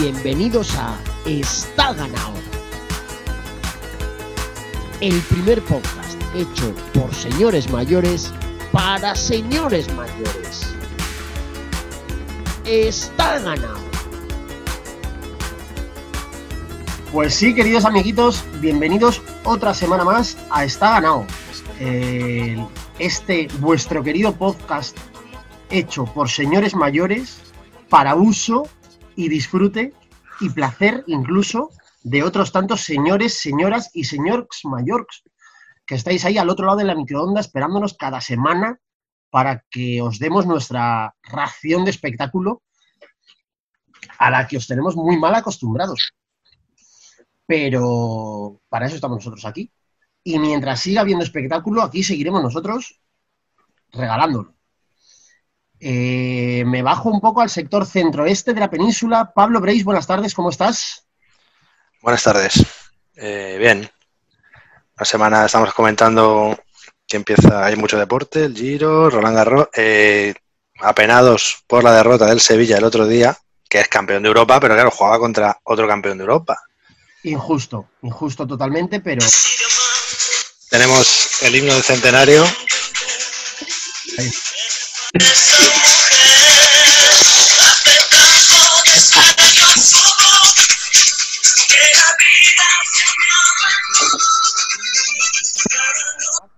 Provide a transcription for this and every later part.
Bienvenidos a Está Ganado. El primer podcast hecho por señores mayores para señores mayores. Está ganado. Pues sí, queridos amiguitos, bienvenidos otra semana más a Está Ganado. Este vuestro querido podcast hecho por señores mayores para uso y disfrute y placer incluso de otros tantos señores, señoras y señores mayores que estáis ahí al otro lado de la microonda esperándonos cada semana para que os demos nuestra ración de espectáculo a la que os tenemos muy mal acostumbrados. Pero para eso estamos nosotros aquí. Y mientras siga habiendo espectáculo, aquí seguiremos nosotros regalándolo. Eh, me bajo un poco al sector centroeste de la península. Pablo Breis, buenas tardes, ¿cómo estás? Buenas tardes. Eh, bien. La semana estamos comentando que empieza, hay mucho deporte, el Giro, Roland Garros, eh, apenados por la derrota del Sevilla el otro día, que es campeón de Europa, pero claro, jugaba contra otro campeón de Europa. Injusto, injusto totalmente, pero... Tenemos el himno del centenario. Ahí.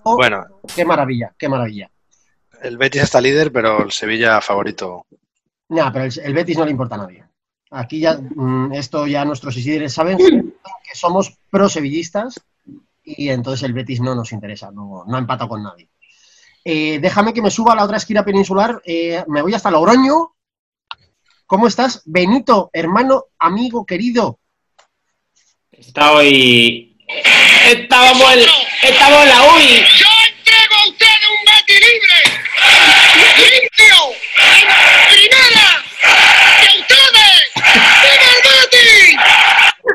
Bueno. Qué maravilla, qué maravilla. El Betis está líder, pero el Sevilla favorito. No, pero el, Betis no le importa a nadie. Aquí ya, mm, esto ya nuestros isidres saben que somos pro-sevillistas y entonces el Betis no nos interesa, no, no ha empatado con nadie. Eh, déjame que me suba a la otra esquina peninsular, eh, me voy hasta Logroño. ¿Cómo estás? Benito, hermano, amigo, querido. Está hoy... Estábamos en, estamos en la UI. Yo entrego a ustedes un Betty libre, limpio, en primera, que ustedes, ¡viva el Betty!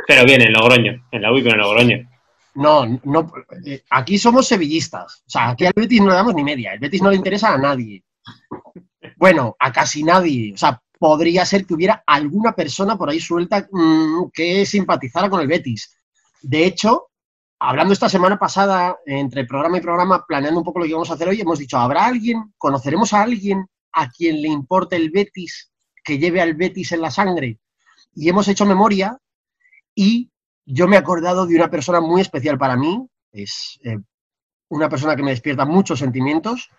Pero bien, en Logroño, en la UI, pero en Logroño. No, no, eh, aquí somos sevillistas. O sea, aquí al Betis no le damos ni media. El Betis no le interesa a nadie. Bueno, a casi nadie. O sea, podría ser que hubiera alguna persona por ahí suelta mmm, que simpatizara con el Betis. De hecho, hablando esta semana pasada, entre programa y programa, planeando un poco lo que vamos a hacer hoy, hemos dicho, ¿habrá alguien, conoceremos a alguien a quien le importe el Betis, que lleve al Betis en la sangre? Y hemos hecho memoria y yo me he acordado de una persona muy especial para mí, es eh, una persona que me despierta muchos sentimientos,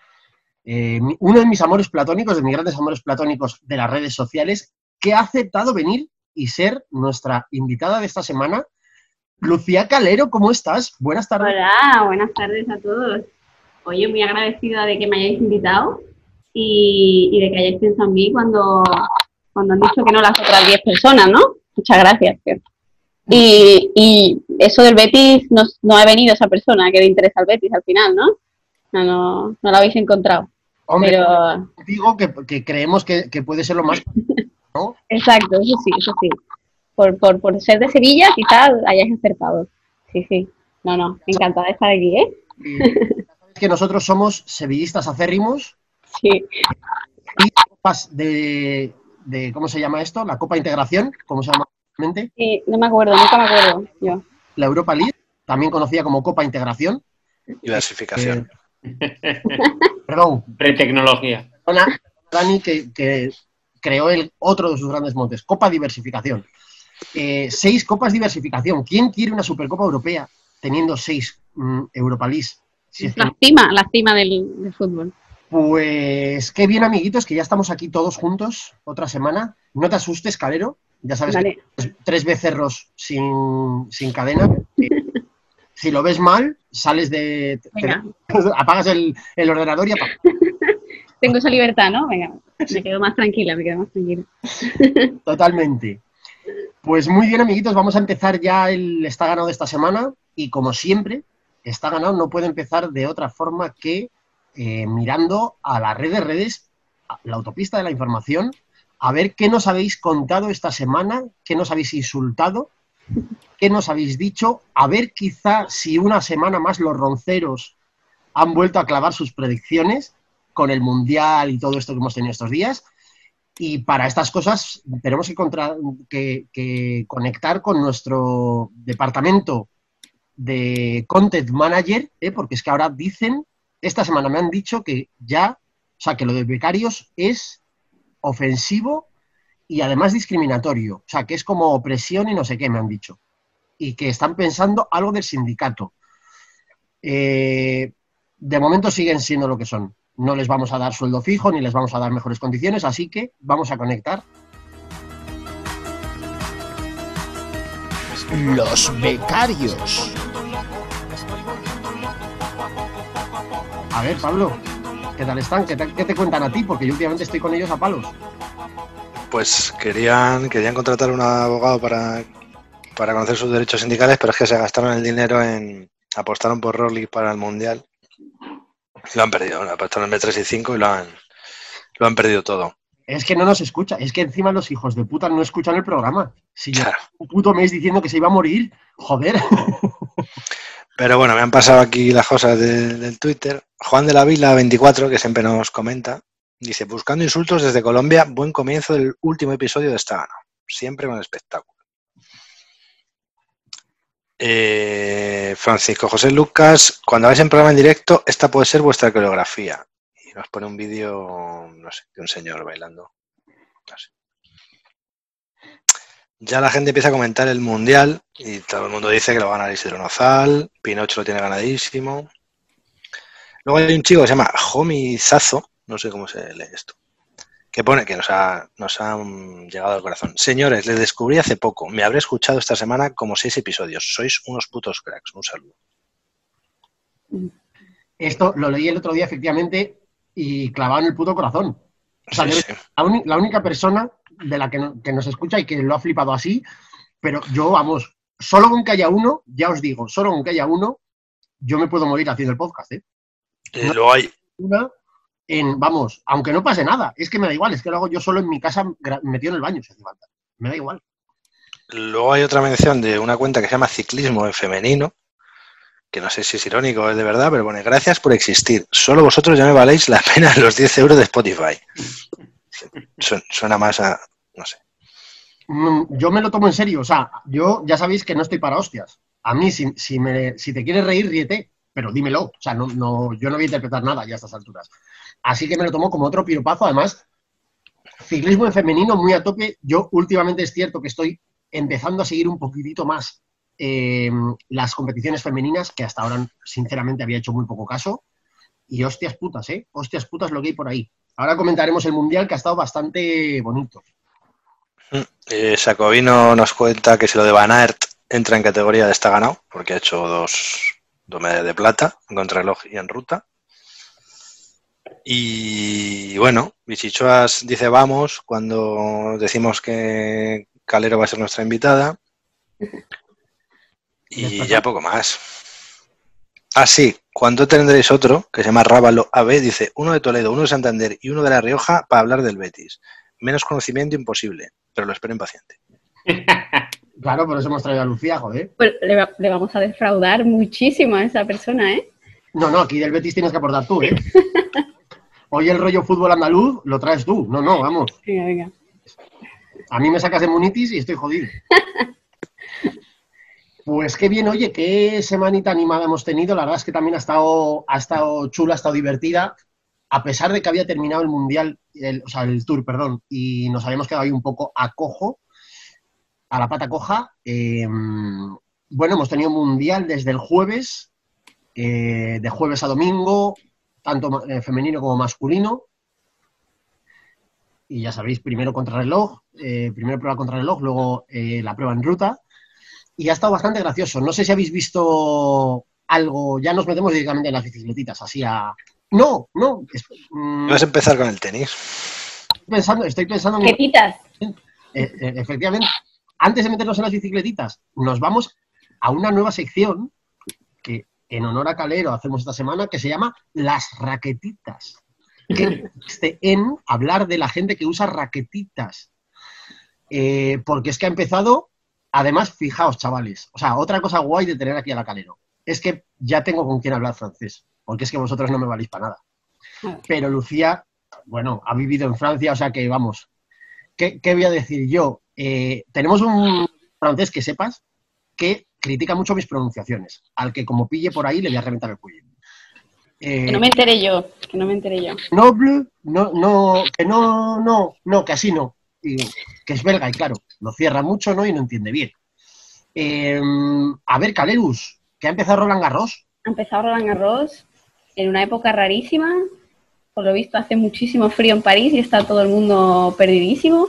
eh, uno de mis amores platónicos, de mis grandes amores platónicos de las redes sociales, que ha aceptado venir y ser nuestra invitada de esta semana. Lucía Calero, ¿cómo estás? Buenas tardes. Hola, buenas tardes a todos. Oye, muy agradecida de que me hayáis invitado y, de que hayáis pensado en mí cuando, cuando han dicho que no las otras 10 personas, ¿no? Muchas gracias. Y, y eso del Betis no, no, ha venido esa persona que le interesa al Betis al final, ¿no? No, no, no lo habéis encontrado. Hombre, pero... digo que, que creemos que, que, puede ser lo más... ¿no? Exacto, eso sí, eso sí. Por, por, por ser de Sevilla quizás hayáis acertado. Sí, sí. No, no, encantada de estar aquí, ¿eh? Es que nosotros somos sevillistas acérrimos. Sí. Y copas de, de, ¿cómo se llama esto? La Copa Integración, ¿cómo se llama? Sí, no me acuerdo, nunca me acuerdo yo. La Europa League, también conocida como Copa Integración. Diversificación. Eh, perdón. Pretecnología. Dani, que, que, creó el otro de sus grandes montes, Copa Diversificación. Eh, seis copas diversificación. ¿Quién quiere una Supercopa Europea teniendo seis mm, Europa League? Si la cima, la cima del, del fútbol. Pues qué bien, amiguitos, que ya estamos aquí todos juntos otra semana. No te asustes, Calero, ya sabes que tres becerros sin, sin cadena. si lo ves mal, sales de. Te, apagas el, el, ordenador y apagas. Tengo esa libertad, ¿no? Venga, me quedo más tranquila, me quedo más tranquila. Totalmente. Pues muy bien, amiguitos, vamos a empezar ya el Está ganado de esta semana. Y como siempre, Está ganado no puede empezar de otra forma que eh, mirando a la red de redes, la autopista de la información, a ver qué nos habéis contado esta semana, qué nos habéis insultado, qué nos habéis dicho, a ver quizá si una semana más los ronceros han vuelto a clavar sus predicciones con el Mundial y todo esto que hemos tenido estos días. Y para estas cosas tenemos que, conectar con nuestro departamento de Content Manager, ¿eh? porque es que ahora dicen, esta semana me han dicho que ya, o sea, que lo de becarios es ofensivo y además discriminatorio. O sea, que es como opresión y no sé qué, me han dicho. Y que están pensando algo del sindicato. Eh, de momento siguen siendo lo que son. No les vamos a dar sueldo fijo ni les vamos a dar mejores condiciones, así que vamos a conectar. Los becarios. A ver, Pablo, ¿qué tal están? ¿Qué te, qué te cuentan a ti? Porque yo últimamente estoy con ellos a palos. Pues querían, querían contratar un abogado para, para conocer sus derechos sindicales, pero es que se gastaron el dinero en. apostaron por Rolex para el Mundial. Lo han perdido. Apostaron en B3 y 5 y lo han, lo han perdido todo. Es que no nos escucha, es que encima los hijos de puta no escuchan el programa. Si Claro. un puto mes diciendo que se iba a morir, joder. Pero bueno, me han pasado aquí las cosas de- del Twitter. Juan de la Vila 24, que siempre nos comenta, dice, buscando insultos desde Colombia, buen comienzo del último episodio de esta gana. Siempre con espectáculo. Eh, Francisco José Lucas, cuando vais en programa en directo, esta puede ser vuestra coreografía. Y nos pone un vídeo, no sé, de un señor bailando. No sé. Ya la gente empieza a comentar el mundial y todo el mundo dice que lo va a ganar Isidro Nozal, Pinocho lo tiene ganadísimo. Luego hay un chico que se llama Jomi Zazo, no sé cómo se lee esto, que pone que nos ha, nos ha mm, llegado al corazón. Señores, les descubrí hace poco, me habré escuchado esta semana como seis episodios. Sois unos putos cracks. Un saludo. Esto lo leí el otro día, efectivamente, y clavado en el puto corazón. O sea, Sí, yo- sí. la, uni- la única persona de la que, no- que nos escucha y que lo ha flipado así, pero yo, vamos, solo con que haya uno, ya os digo, solo con que haya uno, yo me puedo morir haciendo el podcast, ¿eh? Y luego hay, Una en, vamos, aunque no pase nada, es que me da igual, es que lo hago yo solo en mi casa metido en el baño, si hace falta. Me da igual. luego hay otra mención de una cuenta que se llama Ciclismo en Femenino, que no sé si es irónico o es de verdad, pero pone, gracias por existir. Solo vosotros ya me valéis la pena los 10 euros de Spotify. Suena, más a, no sé. Mm, Yo me lo tomo en serio, o sea, yo ya sabéis que no estoy para hostias. A mí, si, si, me- si te quieres reír, ríete, pero dímelo. O sea, no, no, yo no voy a interpretar nada ya a estas alturas. Así que me lo tomo como otro piropazo. Además, ciclismo en femenino muy a tope. Yo últimamente es cierto que estoy empezando a seguir un poquitito más eh, las competiciones femeninas, que hasta ahora, sinceramente, había hecho muy poco caso. Y hostias putas, ¿eh? Hostias putas lo que hay por ahí. Ahora comentaremos el Mundial, que ha estado bastante bonito. Eh, Sacovino nos cuenta que si lo de Van Aert entra en categoría de está ganado, porque ha hecho dos, dos medallas de plata, en contrarreloj y en ruta. Y bueno, Bichichoas dice vamos cuando decimos que Calero va a ser nuestra invitada. Y ya poco más. Ah, sí, cuando tendréis otro, que se llama Rábalo AB, dice uno de Toledo, uno de Santander y uno de La Rioja para hablar del Betis. Menos conocimiento imposible, pero lo espero impaciente. Claro, por eso hemos traído a Lucía, joder. Pues le, va- le vamos a defraudar muchísimo a esa persona, ¿eh? No, no, aquí del Betis tienes que aportar tú, ¿eh? Hoy el rollo fútbol andaluz lo traes tú. No, no, vamos. Venga, venga. A mí me sacas de Munitis y estoy jodido. Pues qué bien, oye, qué semanita animada hemos tenido. La verdad es que también ha estado, ha estado chula, ha estado divertida. A pesar de que había terminado el mundial, el- o sea, el tour, perdón, y nos habíamos quedado ahí un poco a cojo, a la pata coja. eh, bueno, hemos tenido mundial desde el jueves, eh, de jueves a domingo, tanto eh, femenino como masculino. Y ya sabéis, primero contrarreloj, eh, primero prueba contrarreloj, luego eh, la prueba en ruta. Y ha estado bastante gracioso. No sé si habéis visto algo, ya nos metemos directamente en las bicicletitas, así a... No, no, es- mm, Vamos a empezar con el tenis. estoy pensando, estoy pensando en... Eh, eh, efectivamente, antes de meternos en las bicicletitas, nos vamos a una nueva sección que en honor a Calero hacemos esta semana, que se llama Las Raquetitas. Que consiste en hablar de la gente que usa raquetitas. Eh, porque es que ha empezado, además, fijaos, chavales, o sea, otra cosa guay de tener aquí a la Calero, es que ya tengo con quién hablar francés, porque es que vosotros no me valéis para nada. Ah. Pero Lucía, bueno, ha vivido en Francia, o sea que vamos, ¿qué, qué voy a decir yo? Eh, tenemos un francés que sepas que critica mucho mis pronunciaciones. Al que como pille por ahí le voy a reventar el cuello. Eh, Que no me enteré yo, que no me enteré yo. Noble, no, no, que no, no, no, que así no. Y que es belga y claro, lo cierra mucho, ¿no? Y no entiende bien. Eh, a ver, Calerus, que ha empezado Roland Garros. Ha empezado Roland Garros en una época rarísima. Por lo visto hace muchísimo frío en París y está todo el mundo perdidísimo.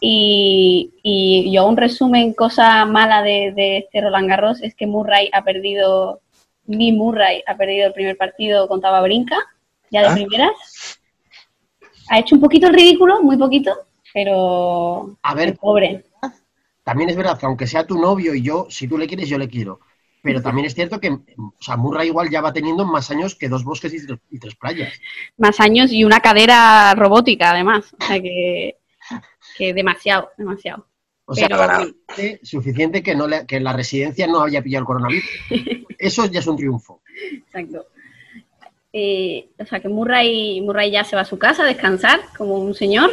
Y, y yo un resumen, cosa mala de, de este Roland Garros es que Murray ha perdido, ni Murray ha perdido el primer partido contra Babrinka, ya de Ah. primeras. Ha hecho un poquito el ridículo, muy poquito, pero A ver, pobre. También es verdad que aunque sea tu novio y yo, si tú le quieres, yo le quiero. Pero también es cierto que, o sea, Murray igual ya va teniendo más años que dos bosques y tres, y tres playas. más años y una cadera robótica además. O sea que, que demasiado, demasiado. O sea, Pero suficiente- suficiente que, no le- que en la residencia no había pillado el coronavirus. Eso ya es un triunfo. exacto. Eh, o sea que Murray, Murray ya se va a su casa a descansar como un señor.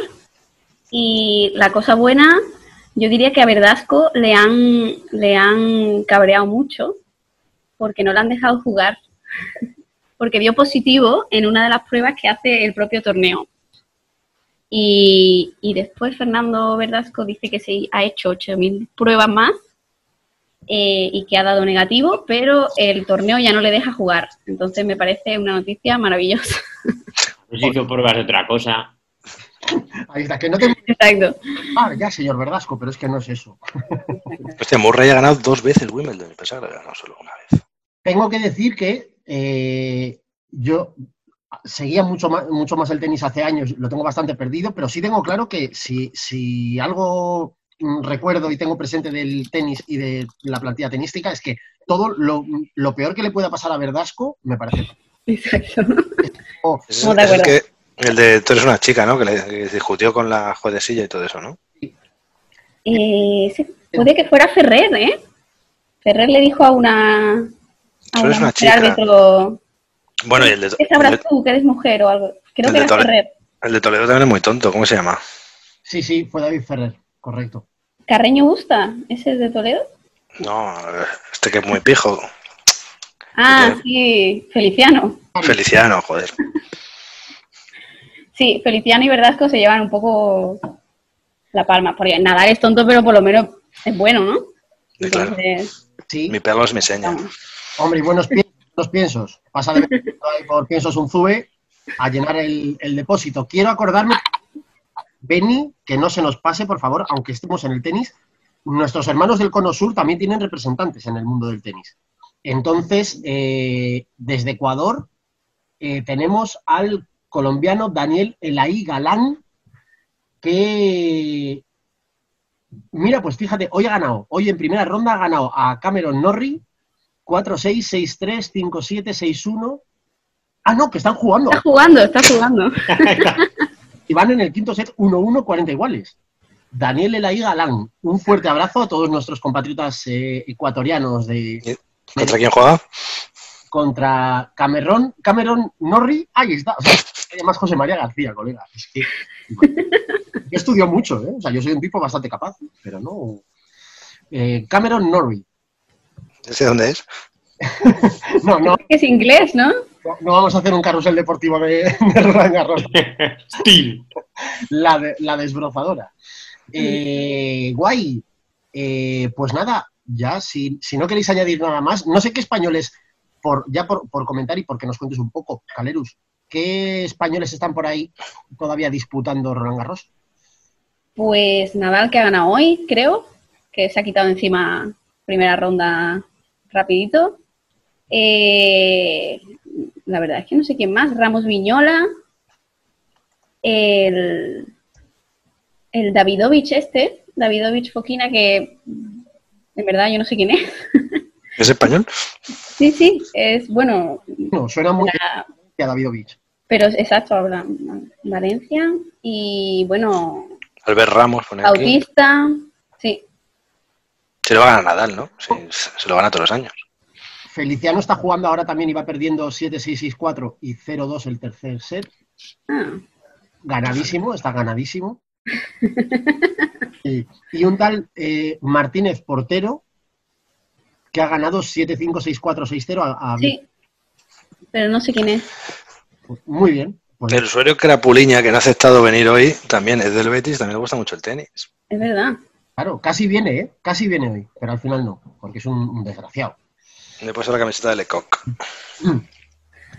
Y la cosa buena, yo diría que a Verdasco le han, le han cabreado mucho porque no le han dejado jugar. Porque dio positivo en una de las pruebas que hace el propio torneo. Y, y después Fernando Verdasco dice que se ha hecho 8.000 pruebas más eh, y que ha dado negativo, pero el torneo ya no le deja jugar. Entonces me parece una noticia maravillosa. Pues hizo pruebas de otra cosa. Ahí está, que no te... Exacto. Ah, ya, señor Verdasco, pero es que no es eso. Hostia, Murray ha ganado dos veces Wimbledon. y Pensaba que había ganado solo una vez. Tengo que decir que eh, yo seguía mucho más, mucho más el tenis hace años, lo tengo bastante perdido, pero sí tengo claro que si, si algo mm, recuerdo y tengo presente del tenis y de la plantilla tenística es que todo lo, lo peor que le pueda pasar a Verdasco, me parece. Exacto. Oh, Es, es que el de tú eres una chica, ¿no? Que, le, que discutió con la juez de silla y todo eso, ¿no? Eh, sí, puede que fuera Ferrer, ¿eh? Ferrer le dijo a una, a Tú eres una mujer chica. árbitro, Bueno, y el de, ¿qué sabrás tú que eres mujer o algo? Creo que era Ferrer. el de Toledo también es muy tonto. ¿Cómo se llama? sí, sí, fue David Ferrer, correcto. ¿Carreño Busta? ¿Ese es de Toledo? No, este que es muy pijo. Ah, sí, Feliciano. Feliciano, joder. Sí, Feliciano y Verdasco se llevan un poco la palma. Porque Nadal es tonto, pero por lo menos es bueno, ¿no? Sí, claro. Entonces, Sí, Mi perro es mi seña. hombre, y buenos, pi- buenos piensos. Pasa de por piensos un zube a llenar el, el depósito. Quiero acordarme, Benny, que no se nos pase, por favor, aunque estemos en el tenis, nuestros hermanos del Cono Sur también tienen representantes en el mundo del tenis. Entonces, eh, desde Ecuador eh, tenemos al colombiano Daniel Elaí Galán, que, mira, pues fíjate, hoy ha ganado, hoy en primera ronda ha ganado a Cameron Norrie 4-6, 6-3, 5-7, 6-1. Ah, no, que están jugando. Está jugando, está jugando. Y van en el quinto set 1-1, 40 iguales. Daniel Elaí Galán, un fuerte abrazo a todos nuestros compatriotas eh, ecuatorianos de, ¿Contra quién juega? contra Cameron, Cameron Norrie. Ahí está. O sea, además José María García, colega. Es que, yo estudio mucho, ¿eh? O sea, yo soy un tipo bastante capaz, pero no. Eh, Cameron Norrie. ¿Ese dónde es? No, no, Es inglés, ¿no? no, no vamos a hacer un carrusel deportivo de, de Roland Garros. Steel. la, de- la desbrozadora. Eh, guay. Eh, pues nada, ya, si, si no queréis añadir nada más, no sé qué españoles, por, ya por, por comentar y porque nos cuentes un poco, Calerus, ¿qué españoles están por ahí todavía disputando Roland Garros? Pues Nadal que ha ganado hoy, creo, que se ha quitado encima primera ronda rapidito. Eh, la verdad es que no sé quién más. Ramos Viñola. El, el Davidovich este, Davidovich Fokina, que en verdad yo no sé quién es. ¿Es español? Sí, sí, es bueno, No, suena muy la- a Davidovich. Pero exacto, habla Valencia. Y bueno, Albert Ramos, pone aquí. Bautista, sí, Se lo va a ganar Nadal, ¿no? Sí, se lo gana todos los años. Feliciano está jugando ahora también y va perdiendo 7-6-6-4 y 0-2 el tercer set. Ah, Ganadísimo, está ganadísimo. Y, y un tal eh, Martínez Portero que ha ganado 7-5, 6-4, 6-0 a, a- Sí. Pero no sé quién es. Muy bien. Pues, El usuario Crapuliña, que no ha aceptado venir hoy, también es del Betis, también le gusta mucho el tenis. Es verdad. claro, casi viene, ¿eh? Casi viene hoy, pero al final no, porque es un, un desgraciado. Le he puesto la camiseta de Lecoq.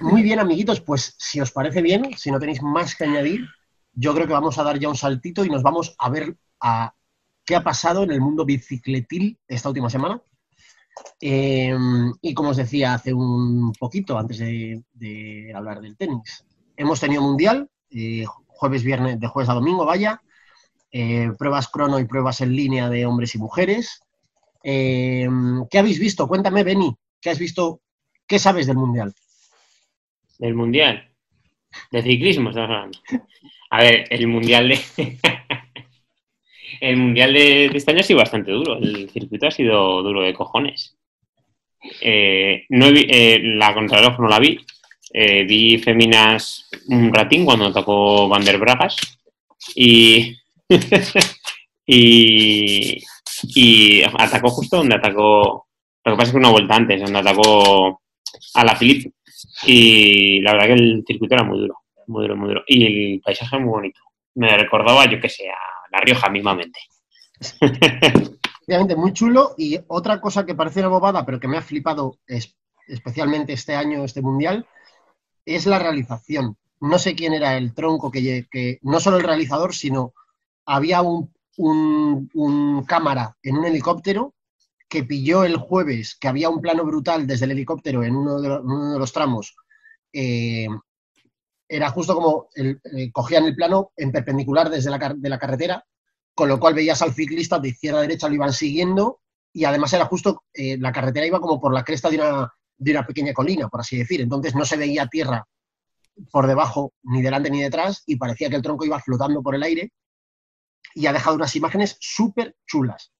Muy bien, amiguitos, pues si os parece bien, si no tenéis más que añadir, yo creo que vamos a dar ya un saltito y nos vamos a ver a qué ha pasado en el mundo bicicletil esta última semana. Eh, y como os decía hace un poquito, antes de, hablar del tenis, hemos tenido mundial, eh, jueves, viernes, de jueves a domingo, vaya, eh, pruebas crono y pruebas en línea de hombres y mujeres. Eh, ¿Qué habéis visto? Cuéntame, Beni, ¿qué has visto? ¿Qué sabes del mundial? Del mundial. De ciclismo, estamos hablando. A ver, el mundial de. el mundial de, de este año ha sido bastante duro. El circuito ha sido duro de cojones. Eh, no vi- eh, la contrarreloj no la vi. Eh, vi Feminas un ratín cuando tocó Van der Bragas. Y. y. Atacó justo donde atacó. Lo que pasa es que una vuelta antes, donde atacó a la Philippe. Y la verdad que el circuito era muy duro, muy duro, muy duro. Y el paisaje muy bonito. Me recordaba, yo que sé, La Rioja mismamente. Obviamente muy chulo y otra cosa que parece una bobada pero que me ha flipado es- especialmente este año, este mundial, es la realización. No sé quién era el tronco que, no solo el realizador, sino había un, un- cámara en un helicóptero que pilló el jueves que había un plano brutal desde el helicóptero en uno de, lo- en uno de los tramos. eh, era justo como el- eh, cogían el plano en perpendicular desde la, carretera con lo cual veías al ciclista de izquierda a derecha, lo iban siguiendo, y además era justo, eh, la carretera iba como por la cresta de una, de una pequeña colina, por así decir, entonces no se veía tierra por debajo, ni delante ni detrás, y parecía que el tronco iba flotando por el aire, y ha dejado unas imágenes súper chulas.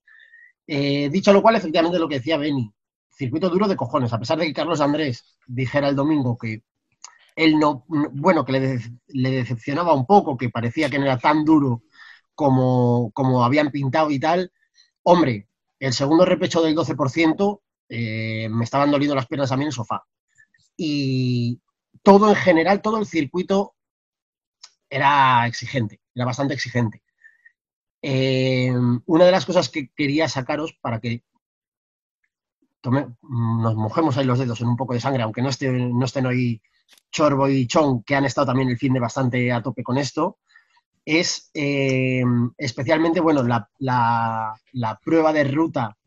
Eh, dicho lo cual, efectivamente lo que decía Beni, circuito duro de cojones, a pesar de que Carlos Andrés dijera el domingo que él no, bueno, que le, de- le decepcionaba un poco, que parecía que no era tan duro como, como habían pintado y tal. Hombre, el segundo repecho del 12% eh, me estaban doliendo las piernas a mí en el sofá. Y todo en general, todo el circuito era exigente, era bastante exigente. Eh, una de las cosas que quería sacaros para que tome- nos mojemos ahí los dedos en un poco de sangre, aunque no, esté, no estén hoy Chorbo y Chong, que han estado también el fin de bastante a tope con esto, es eh, especialmente, bueno, la, la- prueba de ruta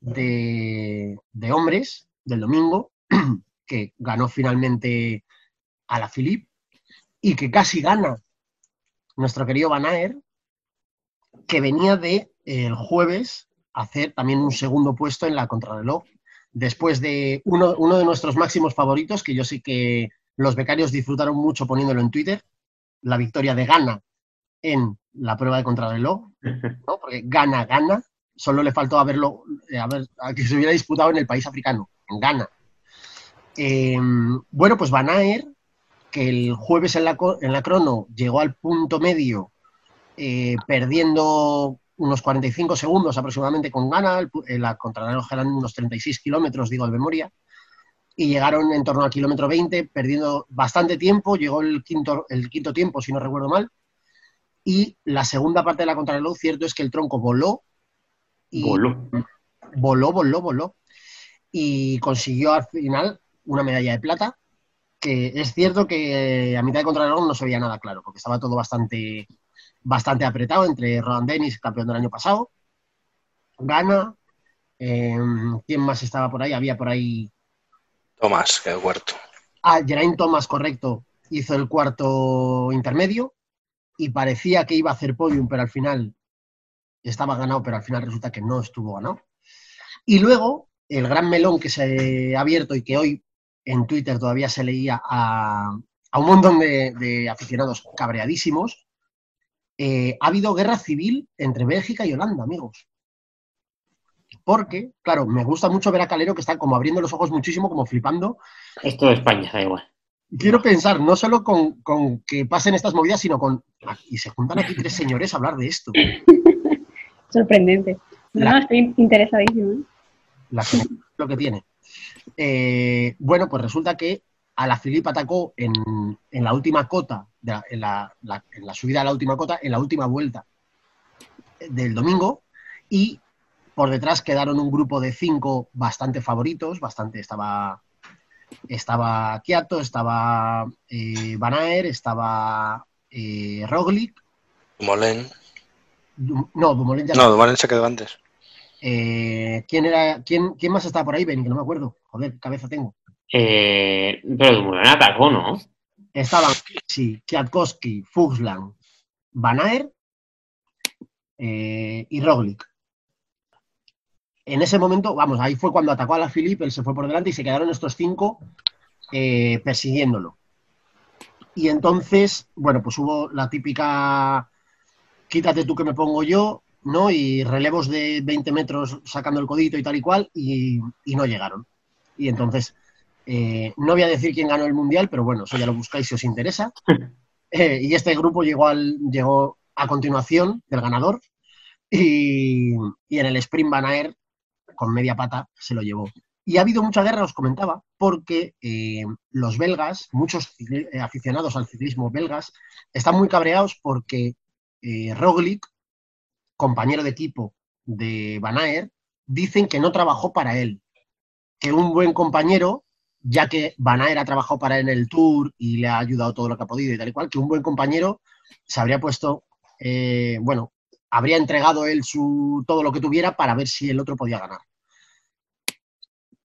de, de hombres del domingo, que ganó finalmente a la Philippe y que casi gana nuestro querido Van que venía de eh, el jueves hacer también un segundo puesto en la contrarreloj, después de uno, uno de nuestros máximos favoritos, que yo sé que los becarios disfrutaron mucho poniéndolo en Twitter, la victoria de Gana en la prueba de contrarreloj, ¿no? porque Gana, Gana, solo le faltó haberlo, eh, haber, a que se hubiera disputado en el país africano, en Ghana. Eh, bueno, pues Van Aert, que el jueves en la, en la crono llegó al punto medio eh, perdiendo unos 45 segundos aproximadamente con Ghana, el pu- eh, la contrarreloj eran unos 36 kilómetros, digo de memoria, y llegaron en torno al kilómetro 20, perdiendo bastante tiempo, llegó el quinto, el quinto tiempo, si no recuerdo mal, y la segunda parte de la contrarreloj, cierto es que el tronco voló, y Voló. voló, voló, voló, y consiguió al final una medalla de plata, que es cierto que a mitad de contrarreloj no se veía nada claro, porque estaba todo bastante, bastante apretado entre Roland Dennis, campeón del año pasado, Gana, eh, ¿quién más estaba por ahí? Había por ahí Tomás, que es cuarto. Ah, Geraint Thomas, correcto, hizo el cuarto intermedio y parecía que iba a hacer podium, pero al final estaba ganado, pero al final resulta que no estuvo ganado. Y luego, el gran melón que se ha abierto y que hoy en Twitter todavía se leía a, a un montón de, de aficionados cabreadísimos, eh, ha habido guerra civil entre Bélgica y Holanda, amigos. Porque, claro, me gusta mucho ver a Calero que está como abriendo los ojos muchísimo, como flipando, Es todo España, da igual. quiero pensar no solo con, con que pasen estas movidas, sino con... Y se juntan aquí tres señores a hablar de esto. Sorprendente. No, La- no, estoy interesadísimo. ¿eh? La lo que tiene. Eh, bueno, pues resulta que a la Filip atacó en, en la última cota, de la- en, la, la- en la subida a la última cota, en la última vuelta del domingo, y por detrás quedaron un grupo de cinco bastante favoritos, bastante estaba estaba Kiato, estaba eh, Van Aert, estaba eh, Roglic, Dumoulin. Du- no, Dumoulin ya No, Dumoulin se quedó antes. Eh, ¿quién, era, quién, ¿Quién más estaba por ahí, Benny? Que no me acuerdo. Joder, cabeza tengo. Eh, pero Dumoulin atacó, ¿no? Estaban, sí, Kwiatkowski, Fuchsland, Van eh, y Roglic. En ese momento, vamos, ahí fue cuando atacó a la Philippe, él se fue por delante y se quedaron estos cinco eh, persiguiéndolo. Y entonces, bueno, pues hubo la típica quítate tú que me pongo yo, ¿no? Y relevos de 20 metros sacando el codito y tal y cual, y no llegaron. Y entonces, eh, no voy a decir quién ganó el mundial, pero bueno, eso ya lo buscáis si os interesa. Eh, y este grupo llegó, al, llegó a continuación del ganador, y, en el sprint Van Aert, con media pata, se lo llevó. Y ha habido mucha guerra, os comentaba, porque eh, los belgas, muchos aficionados al ciclismo belgas, están muy cabreados porque Roglic, compañero de equipo de Van Aert, dicen que no trabajó para él, que un buen compañero, ya que Van Aert ha trabajado para él en el Tour y le ha ayudado todo lo que ha podido y tal y cual, que un buen compañero se habría puesto, eh, bueno, habría entregado él su, todo lo que tuviera para ver si el otro podía ganar.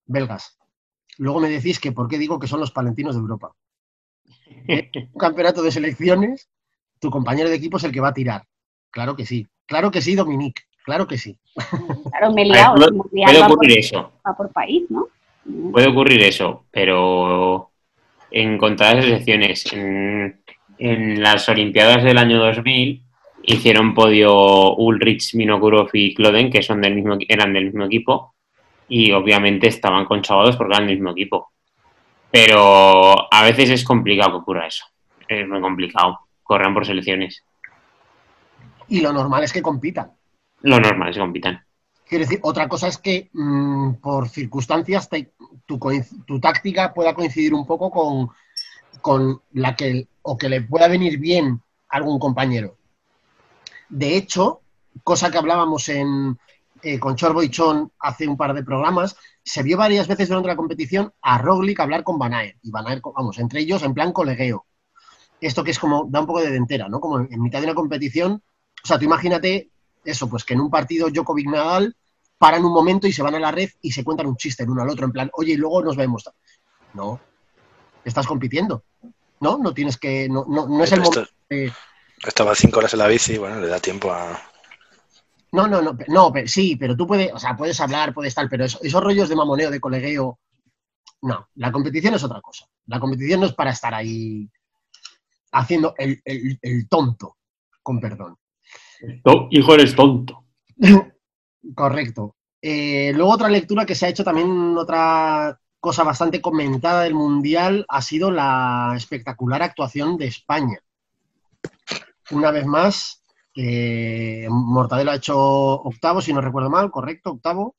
Belgas. Luego me decís que por qué digo que son los palentinos de Europa. Un campeonato de selecciones, tu compañero de equipo es el que va a tirar. Claro que sí. Claro que sí, Dominique. Claro que sí. Claro, me he ver, liado. va por, eso, va por país, ¿no? Puede ocurrir eso, pero en contadas excepciones. En, en las Olimpiadas del año 2000 hicieron podio Ulrich, Minokurov y Kloden, que son del mismo, eran del mismo equipo, y obviamente estaban conchavados porque eran del mismo equipo. Pero a veces es complicado que ocurra eso. Es muy complicado. Corran por selecciones. Y lo normal es que compitan. Lo normal es que compitan. Quiero decir, otra cosa es que mm, por circunstancias tu, táctica pueda coincidir un poco con, la que, o que le pueda venir bien a algún compañero. De hecho, cosa que hablábamos eh, con Chorbo y Chon hace un par de programas, se vio varias veces durante la competición a Roglic hablar con Van Aert, y Van Aert, vamos, entre ellos en plan colegueo. Esto que es como, da un poco de dentera, ¿no? Como en mitad de una competición, o sea, tú imagínate eso, pues que en un partido Djokovic Nadal paran un momento y se van a la red y se cuentan un chiste el uno al otro, en plan, oye, y luego nos vemos. No, estás compitiendo, ¿no? No tienes que, no, no, no es el momento. Estaba cinco horas en la bici, bueno, le da tiempo a. No, no, no, no, pe- sí, pero tú puedes, o sea, puedes hablar, puedes tal, pero eso- esos rollos de mamoneo, de colegueo, no, la competición es otra cosa. La competición no es para estar ahí haciendo el, el- el tonto, con perdón. Hijo, eres tonto. Correcto. Eh, luego otra lectura que se ha hecho también, otra cosa bastante comentada del Mundial, ha sido la espectacular actuación de España. Una vez más, Mortadelo ha hecho octavo, si no recuerdo mal, correcto, octavo.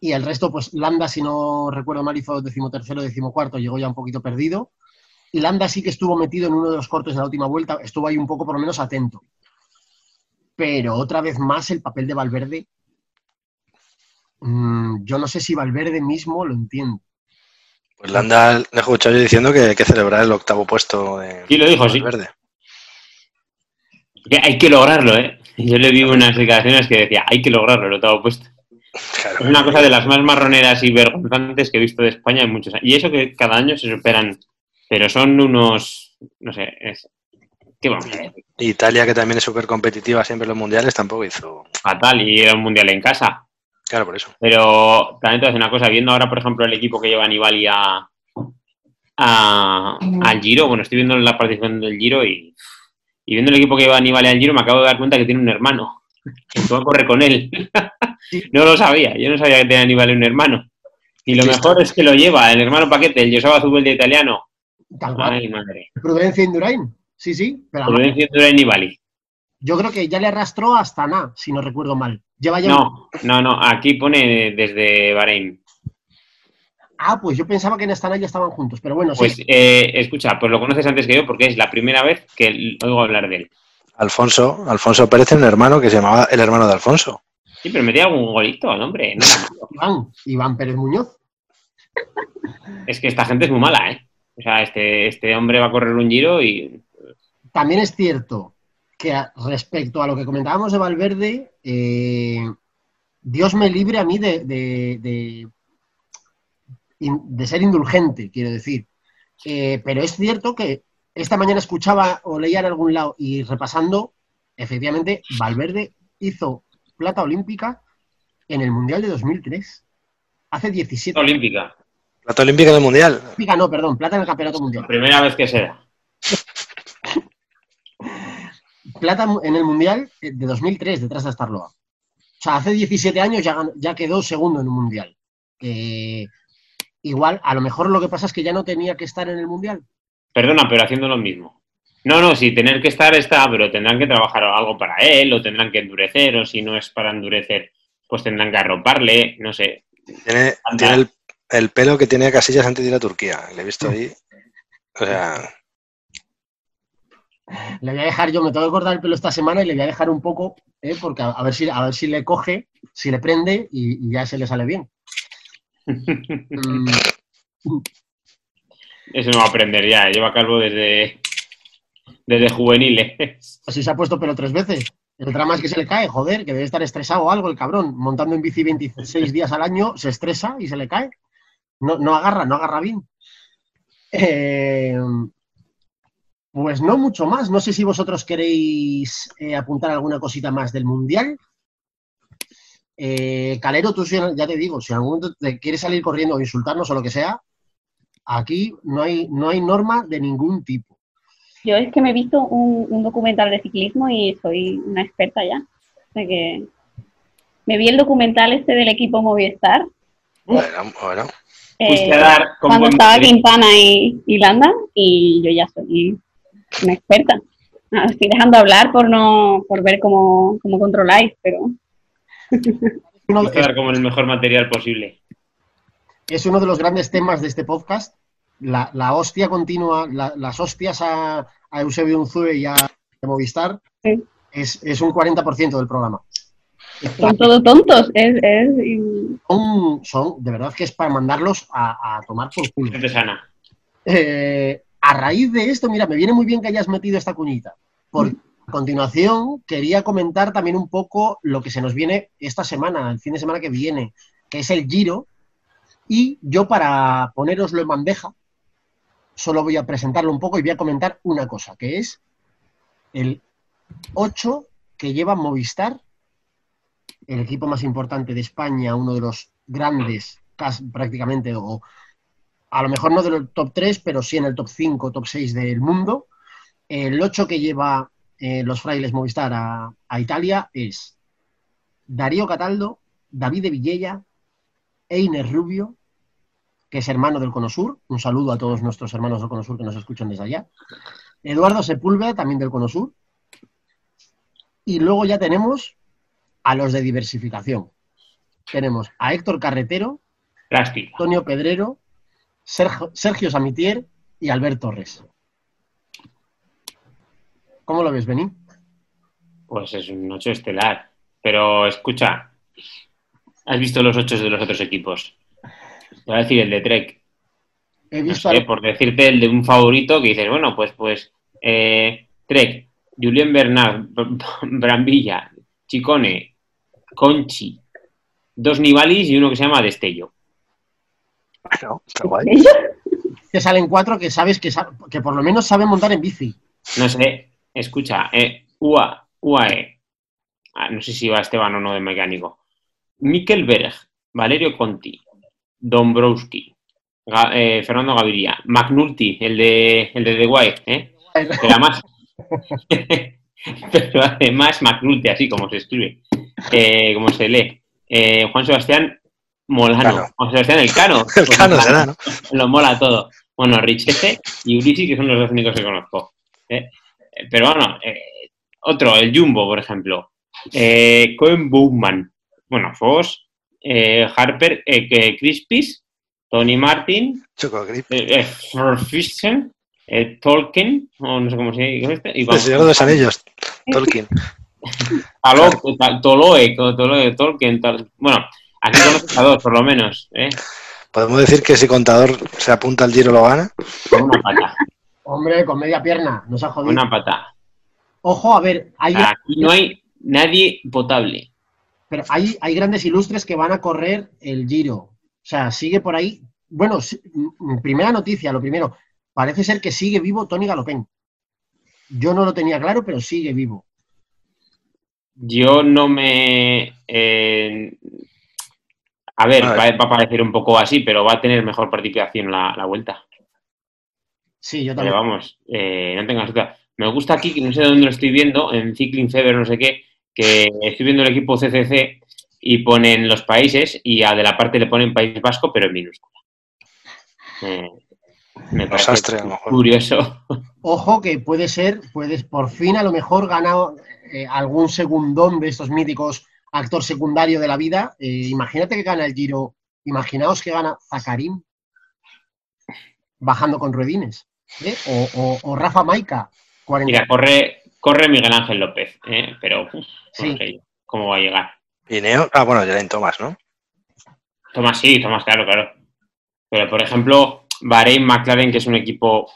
Y el resto, pues Landa, si no recuerdo mal, hizo decimotercero, decimocuarto, llegó ya un poquito perdido. Y Landa sí que estuvo metido en uno de los cortes de la última vuelta, estuvo ahí un poco por lo menos atento pero otra vez más el papel de Valverde. mm, yo no sé si Valverde mismo lo entiende. Pues Landa le he escuchado yo diciendo que hay que celebrar el octavo puesto de Sí, lo dijo, sí. Que hay que lograrlo, ¿eh? Yo le vi unas declaraciones que decía, hay que lograrlo, lo tengo puesto. Claro. Es una cosa de las más marroneras y vergonzantes que he visto de España en muchos años. Y eso que cada año se superan, pero son unos, no sé, es, ¿qué vamos a decir? Italia, que también es súper competitiva siempre en los mundiales, tampoco hizo. Fatal, y era un mundial en casa. Claro, por eso. Pero también te voy a decir una cosa, viendo ahora, por ejemplo, el equipo que lleva Nibali a, a- al Giro, bueno, estoy viendo la participación del Giro y, y viendo el equipo que lleva Nibali al Giro me acabo de dar cuenta que tiene un hermano, que va a correr con él. no lo sabía, yo no sabía que tenía Nibali un hermano. Y lo mejor es que lo lleva el hermano Paquete, el Josaba Zubel de italiano. Tal cual. Ay, madre. Prudencia Indurain. Sí, sí. Pero Prudencia Durain y Bali. yo creo que ya le arrastró hasta Na, si no recuerdo mal. Lleva ya No, no, no. Aquí pone desde Bahrein. Ah, pues yo pensaba que en Astana ya estaban juntos, pero bueno, Pues sí. eh, escucha, pues lo conoces antes que yo porque es la primera vez que oigo hablar de él. Alfonso, Alfonso Pérez un hermano que se llamaba el hermano de Alfonso. Sí, pero metía algún golito, el hombre. No. Iván, Iván Pérez Muñoz. Es que esta gente es muy mala, ¿eh? O sea, este, este hombre va a correr un giro y También es cierto que respecto a lo que comentábamos de Valverde, eh, Dios me libre a mí de, de- de- ser indulgente, quiero decir. Eh, pero es cierto que esta mañana escuchaba o leía en algún lado y repasando, efectivamente, Valverde hizo plata olímpica en el Mundial de 2003. Hace 17 años. olímpica. Plata olímpica del mundial. Olímpica, no, perdón, plata en el Campeonato Mundial. La primera vez que se da. plata en el Mundial de 2003, detrás de Astarloa. O sea, hace 17 años ya, ya quedó segundo en un Mundial. Eh, igual, a lo mejor lo que pasa es que ya no tenía que estar en el Mundial. Perdona, pero haciendo lo mismo. No, no, si tener que estar está, pero tendrán que trabajar algo para él, o tendrán que endurecer, o si no es para endurecer, pues tendrán que arroparle, no sé. Tiene el, el pelo que tiene Casillas antes de ir a Turquía. Le he visto ahí. O sea, Le voy a dejar, yo me tengo que cortar el pelo esta semana y le voy a dejar un poco, eh, porque a, a ver si, a ver si le coge, si le prende y, y ya se le sale bien. Mm, Eso no va a aprender ya, lleva calvo desde, desde juveniles. así se ha puesto pelo tres veces. El drama es que se le cae, joder, que debe estar estresado o algo el cabrón. Montando en bici 26 días al año, se estresa y se le cae. No, no agarra, no agarra bien. Eh, pues no mucho más. No sé si vosotros queréis eh, apuntar alguna cosita más del Mundial. Eh, Calero, tú ya te digo, si en algún momento te quieres salir corriendo o insultarnos o lo que sea, aquí no hay, no hay norma de ningún tipo. Yo es que me he visto un, un documental de ciclismo y soy una experta ya. O sea que me vi el documental este del equipo Movistar. bueno, bueno. Eh, Fuiste a dar con cuando buen estaba material. Quintana y, y Landa y yo ya soy una experta. Ah, Estoy dejando hablar por no por ver cómo, cómo controláis, pero dar como el mejor material posible. es uno de los grandes temas de este podcast. La, la hostia continua, la- las hostias a, a Eusebio Unzue y a, a Movistar Sí. es, es un 40% del programa. Son todos tontos. Es, es- Son, son, de verdad que es para mandarlos a, a tomar por culo. Gente sana. Eh, a raíz de esto, mira, me viene muy bien que hayas metido esta cuñita. Porque a continuación quería comentar también un poco lo que se nos viene esta semana, el fin de semana que viene, que es el Giro. Y yo para poneroslo en bandeja, solo voy a presentarlo un poco y voy a comentar una cosa, que es el 8 que lleva Movistar, el equipo más importante de España, uno de los grandes, casi prácticamente, o a lo mejor no del top 3, pero sí en el top 5, top 6 del mundo. El 8 que lleva eh, los frailes Movistar a, Italia es Darío Cataldo, David de Villella, Einer Rubio, que es hermano del Conosur. Un saludo a todos nuestros hermanos del Conosur que nos escuchan desde allá. Eduardo Sepúlveda, también del Conosur. Y luego ya tenemos a los de diversificación. Tenemos a Héctor Carretero, Lástima. Antonio Pedrero, Sergio, Sergio Samitier y Albert Torres. ¿Cómo lo ves, Bení? Pues es un 8 estelar. Pero escucha, ¿has visto los 8 de los otros equipos? Te voy a decir el de Trek. He No visto sé, a- por decirte el de un favorito que dices, bueno, pues, pues, eh, Trek, Julien Bernard, Brambilla, Chicone, Conchi, dos Nivalis y uno que se llama Destello. Bueno, está guay. que salen cuatro que sabes que, sa- que por lo menos saben montar en bici. No sé, escucha, eh, UA, UAE, ah, no sé si va Esteban o no de mecánico. Mikel Berg, Valerio Conti, Dombrowski, Ga- eh, Fernando Gaviria, McNulty, el de, el de The White, ¿eh? Pero además, pero además McNulty, así como se escribe, eh, como se lee. Eh, Juan Sebastián Molano. O Sebastián el Cano. El Cano será, ¿no? Lo mola todo. Bueno, Richete y Ulisi, que son los dos únicos que conozco. ¿eh? Eh, Pero bueno, otro, el Jumbo, por ejemplo. Cohen Bowman. Bueno, Foss, Harper, Crispis, Tony Martin, Choco eh, Tolkien, o no sé cómo se dice este, El Señor de los Anillos. Tolkien. Ta- Toloe, Toloe, Tolkien, tal. Bueno, aquí conozco a dos, por lo menos, ¿eh? Podemos decir que si Contador se apunta al Giro lo gana. Con una pata, Hombre, con media pierna, nos ha con jodido. una pata. Ojo, a ver, hay, Aquí no hay nadie potable. pero hay, hay grandes ilustres que van a correr el Giro. O sea, sigue por ahí. Bueno, mm, primera noticia, lo primero. Parece ser que sigue vivo Tony Galopén. Yo no lo tenía claro, pero sigue vivo. Yo no me. eh, a ver, A va, ver. va a parecer un poco así, pero va a tener mejor participación la, la vuelta. Sí, yo Pero también. vamos, eh, no tengas duda. Me gusta aquí, que no sé dónde lo estoy viendo, en Cycling Fever, no sé qué, que estoy viendo el equipo CCC y ponen los países y a de la parte le ponen País Vasco, pero en minúscula. Eh, me parece curioso. Ojo que puede ser, puedes por fin a lo mejor gana eh, algún segundón de estos míticos actor secundario de la vida. Eh, imagínate que gana el Giro. Imaginaos que gana Zakarin bajando con ruedines. ¿eh? O, o- o Rafa Maica. 40. Mira, corre, corre Miguel Ángel López, eh, pero uf, Sí. no sé yo cómo va a llegar. Y Neo. Ah, bueno, Geraint Thomas, ¿no? Tomás sí, Tomás, claro, claro. Pero, por ejemplo, Bahrein McLaren, que es un equipo,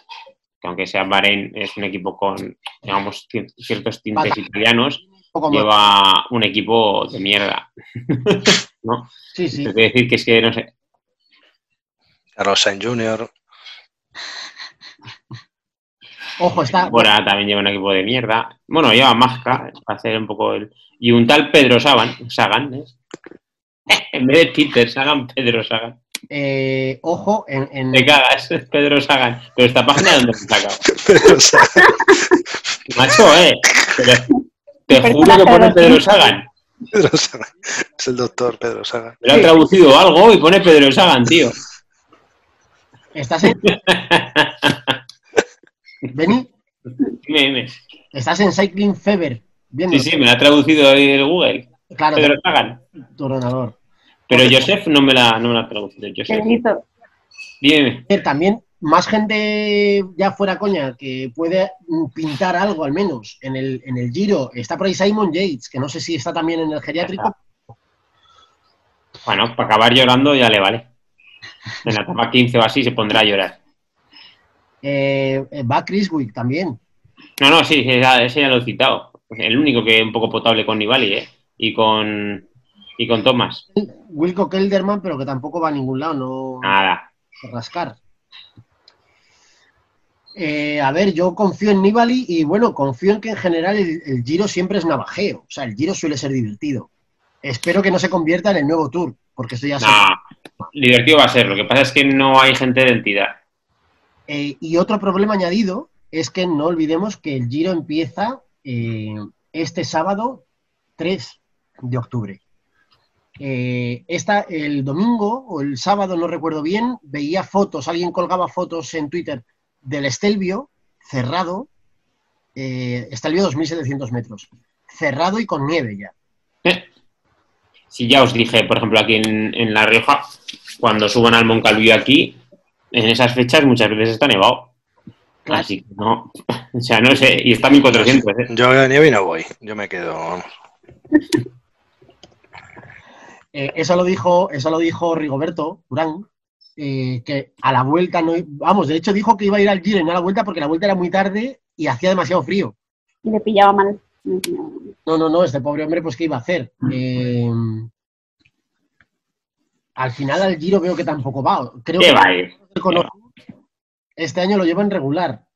que aunque sea Bahrein, es un equipo con, digamos, ci- ciertos tintes Vale. italianos, lleva un equipo de mierda. ¿No? Sí, sí. Es decir, que es que, no sé, Carlos Sainz Jr. Ojo, está. Bora también lleva un equipo de mierda. Bueno, lleva Masca, para hacer un poco el... Y un tal Pedro Sagan, Sagan, ¿eh? En vez de Peter Sagan, Pedro Sagan. Eh, ojo, en, en- Te cagas, Pedro Sagan. Pero esta página, ¿dónde se saca? Pero, o sea, Macho, eh. Pero te juro que pone Pedro Sagan. Pedro Sagan. Es el doctor Pedro Sagan. Pero ha traducido algo y pone Pedro Sagan, tío. estás en. Beni, Dime, dime. estás en Cycling Fever. Sí, sí, me la ha traducido ahí el Google. Claro, Pedro Sagan. tu ordenador. Pero Joseph no me la, no me la ha traducido. Qué Joseph. Dime. También más gente ya fuera coña que puede pintar algo al menos en el, en el Giro. Está por ahí Simon Yates, que no sé si está también en el geriátrico. Bueno, para acabar llorando ya le vale. En la etapa 15 o así se pondrá a llorar. Eh, va Chris Wick también. No, no, sí, ese ya, ese ya lo he citado. El único que es un poco potable con Nibali, ¿eh? Y con, y con Thomas. Wilco Kelderman, pero que tampoco va a ningún lado, no Nada. rascar. Eh, a ver, yo confío en Nibali y bueno, confío en que en general el, el Giro siempre es navajeo. O sea, el Giro suele ser divertido. Espero que no se convierta en el nuevo Tour, porque esto ya No, divertido va a ser. Lo que pasa es que no hay gente de entidad. Eh, y otro problema añadido es que no olvidemos que el Giro empieza eh, este sábado 3 de octubre. Eh, esta, el domingo o el sábado, no recuerdo bien, veía fotos, alguien colgaba fotos en Twitter del Estelvio cerrado, eh, Estelvio 2700 metros, cerrado y con nieve ya. Si ya os dije, por ejemplo, aquí en, en La Rioja, cuando suban al Moncalvío aquí, en esas fechas muchas veces está nevado. Claro. Así que no, o sea, no sé, y está 1400, ¿eh? Yo a nieve y no voy. Yo me quedo. Eh, eso lo dijo, eso lo dijo Rigoberto Urán, eh, que a la vuelta no, vamos, de hecho dijo que iba a ir al Giro y no a la vuelta porque la vuelta era muy tarde y hacía demasiado frío. Y le pillaba mal. No, no, no, este pobre hombre, pues qué iba a hacer. Eh, al final al Giro veo que tampoco va. Creo ¿Qué que va a ir? que conozco, este año lo llevan regular.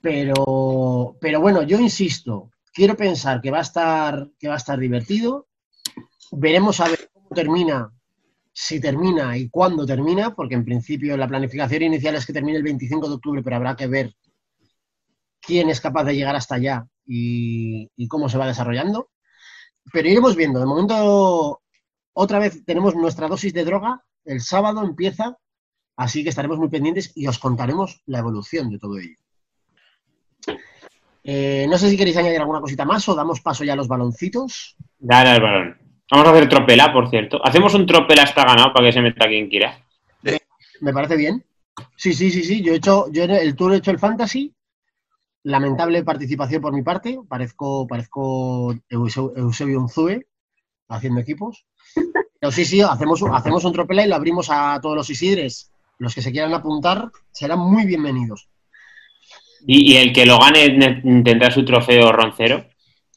Pero, pero bueno, yo insisto, quiero pensar que va a estar, que va a estar divertido. Veremos a ver cómo termina, si termina y cuándo termina, porque en principio la planificación inicial es que termine el 25 de octubre, pero habrá que ver quién es capaz de llegar hasta allá y, cómo se va desarrollando. Pero iremos viendo. De momento otra vez tenemos nuestra dosis de droga. El sábado empieza, así que estaremos muy pendientes y os contaremos la evolución de todo ello. Eh, no sé si queréis añadir alguna cosita más o damos paso ya a los baloncitos. Dale al balón. Vamos a hacer tropela, por cierto. Hacemos un tropela hasta ganado para que se meta quien quiera. Me parece bien. Sí, sí, sí, sí. Yo he hecho, yo en el tour he hecho el fantasy. Lamentable participación por mi parte. Parezco, parezco Euse- Eusebio Unzue haciendo equipos. Pero sí, sí, hacemos, un- hacemos un tropela y lo abrimos a todos los Isidres. Los que se quieran apuntar serán muy bienvenidos. Y, y el que lo gane ne- tendrá su trofeo roncero.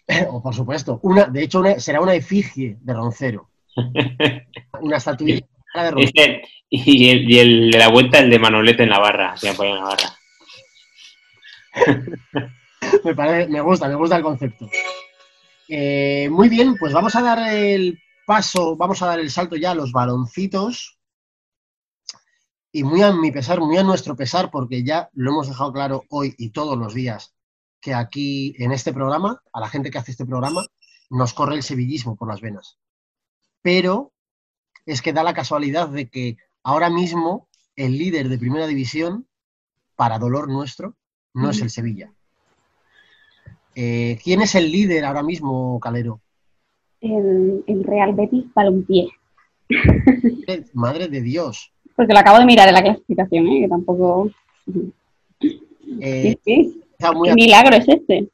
O por supuesto. Una, de hecho, una- será una efigie de Roncero. Una estatuilla de Roncero. Este- y, el, y el de la vuelta, el de Manolete en la barra. Se en la barra. Me, parece- me gusta, me gusta el concepto. Eh, muy bien, pues vamos a dar el paso, vamos a dar el salto ya a los baloncitos. Y muy a mi pesar, muy a nuestro pesar, porque ya lo hemos dejado claro hoy y todos los días, que aquí en este programa, a la gente que hace este programa, nos corre el sevillismo por las venas. Pero es que da la casualidad de que ahora mismo el líder de primera división, para dolor nuestro, no es el Sevilla. Eh, ¿Quién es el líder ahora mismo, Calero? El, el Real Betis Balompié. Madre de Dios. Porque lo acabo de mirar en la clasificación, ¿eh? que tampoco. Eh, Sí, sí. Muy ¿Qué milagro es este?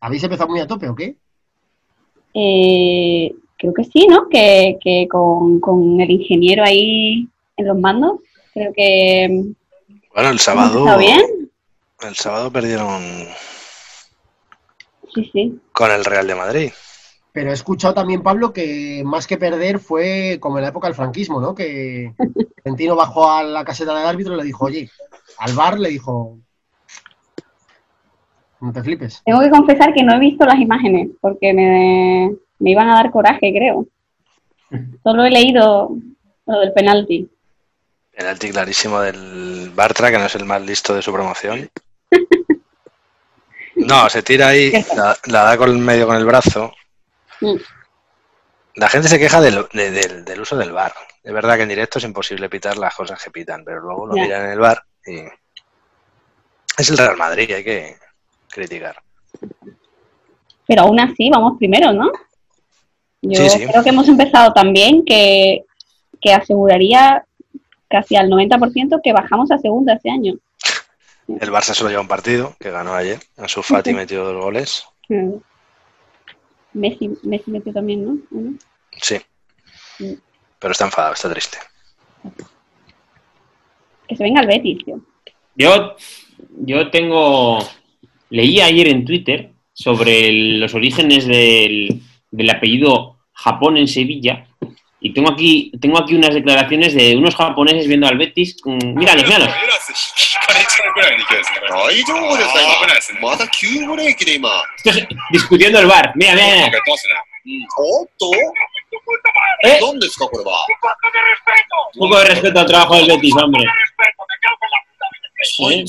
¿Habéis empezado muy a tope o qué? Eh, creo que sí, ¿no? Que, que con, con el ingeniero ahí en los mandos, creo que Bueno, el sábado, estado bien. el sábado perdieron Sí, sí. con el Real de Madrid. Pero he escuchado también, Pablo, que más que perder fue como en la época del franquismo, ¿no? Que Argentino bajó a la caseta del árbitro y le dijo, oye, al bar le dijo, no te flipes. Tengo que confesar que no he visto las imágenes porque me, me iban a dar coraje, creo. Solo he leído lo del penalti. Penalti clarísimo del Bartra, que no es el más listo de su promoción. No, se tira ahí, la, la da con el medio con el brazo. Mm. La gente se queja del, de- del- del uso del bar. Es verdad que en directo es imposible pitar las cosas que pitan, pero luego lo miran en el bar y es el Real Madrid, hay que criticar. Pero aún así, vamos primero, ¿no? Yo Sí, sí. creo que hemos empezado tan bien que, que aseguraría casi al 90% que bajamos a segunda este año. El Barça solo lleva un partido, que ganó ayer. Ansu Fati metió dos goles. Messi, Messi metió también, ¿no? Uno. Sí. Pero está enfadado, está triste. Que se venga el Betis, tío. Yo, yo tengo. Leí ayer en Twitter sobre los orígenes del, del, apellido Japón en Sevilla. Y tengo aquí, tengo aquí unas declaraciones de unos japoneses viendo al Betis. Con... Míralos, míralos. Esto es, discutiendo el bar. Mira, mira, mira. ¿Eh? ¿Dónde está por? Un poco de respeto al trabajo del Betis, hombre. ¿Eh?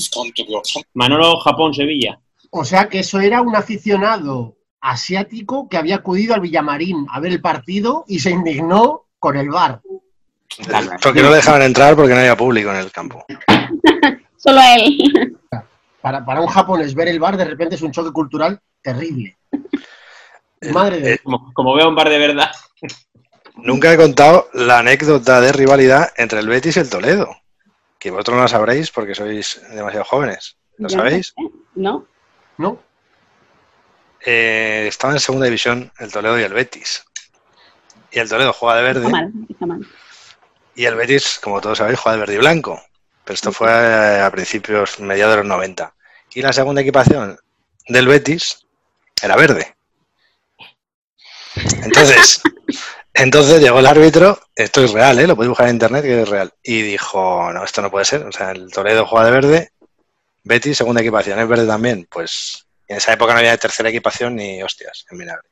Manolo, Japón, Sevilla. O sea que eso era un aficionado asiático que había acudido al Villamarín a ver el partido y se indignó con el bar. Claro. Porque no le dejaban entrar porque no había público en el campo. Solo a él. Para, para un japonés ver el bar de repente es un choque cultural terrible. Madre de Eh, Como, como veo un bar de verdad. Nunca he contado la anécdota de rivalidad entre el Betis y el Toledo. Que vosotros no la sabréis porque sois demasiado jóvenes. ¿Lo sabéis? ¿No? ¿No? Eh, estaban en segunda división el Toledo y el Betis. Y el Toledo juega de Está verde mal, está mal. y el Betis, como todos sabéis, juega de verde y blanco. Pero esto fue a principios, mediados de los 90. Y la segunda equipación del Betis era verde. Entonces, entonces llegó el árbitro, esto es real, ¿eh? lo podéis buscar en internet que es real. Y dijo, no, esto no puede ser. O sea, el Toledo juega de verde, Betis, segunda equipación, es verde también. Pues en esa época no había tercera equipación ni hostias en vinagre.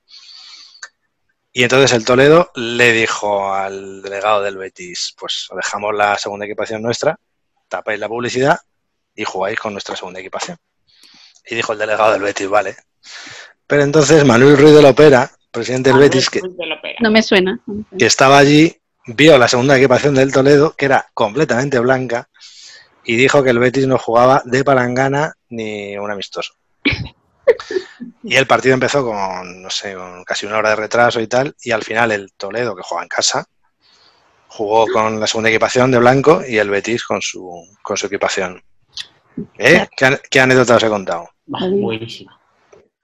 Y entonces el Toledo le dijo al delegado del Betis, pues os dejamos la segunda equipación nuestra, tapáis la publicidad y jugáis con nuestra segunda equipación. Y dijo el delegado del Betis, vale. Pero entonces Manuel Ruiz de la Opera, presidente del Betis, que, de Lopera. No me suena. que estaba allí, vio la segunda equipación del Toledo, que era completamente blanca, y dijo que el Betis no jugaba de palangana ni un amistoso. Y el partido empezó con, no sé, con casi una hora de retraso y tal, y al final el Toledo, que juega en casa, jugó con la segunda equipación de blanco y el Betis con su, con su equipación. ¿Eh? ¿Qué, an- qué anécdota os he contado? Buenísima.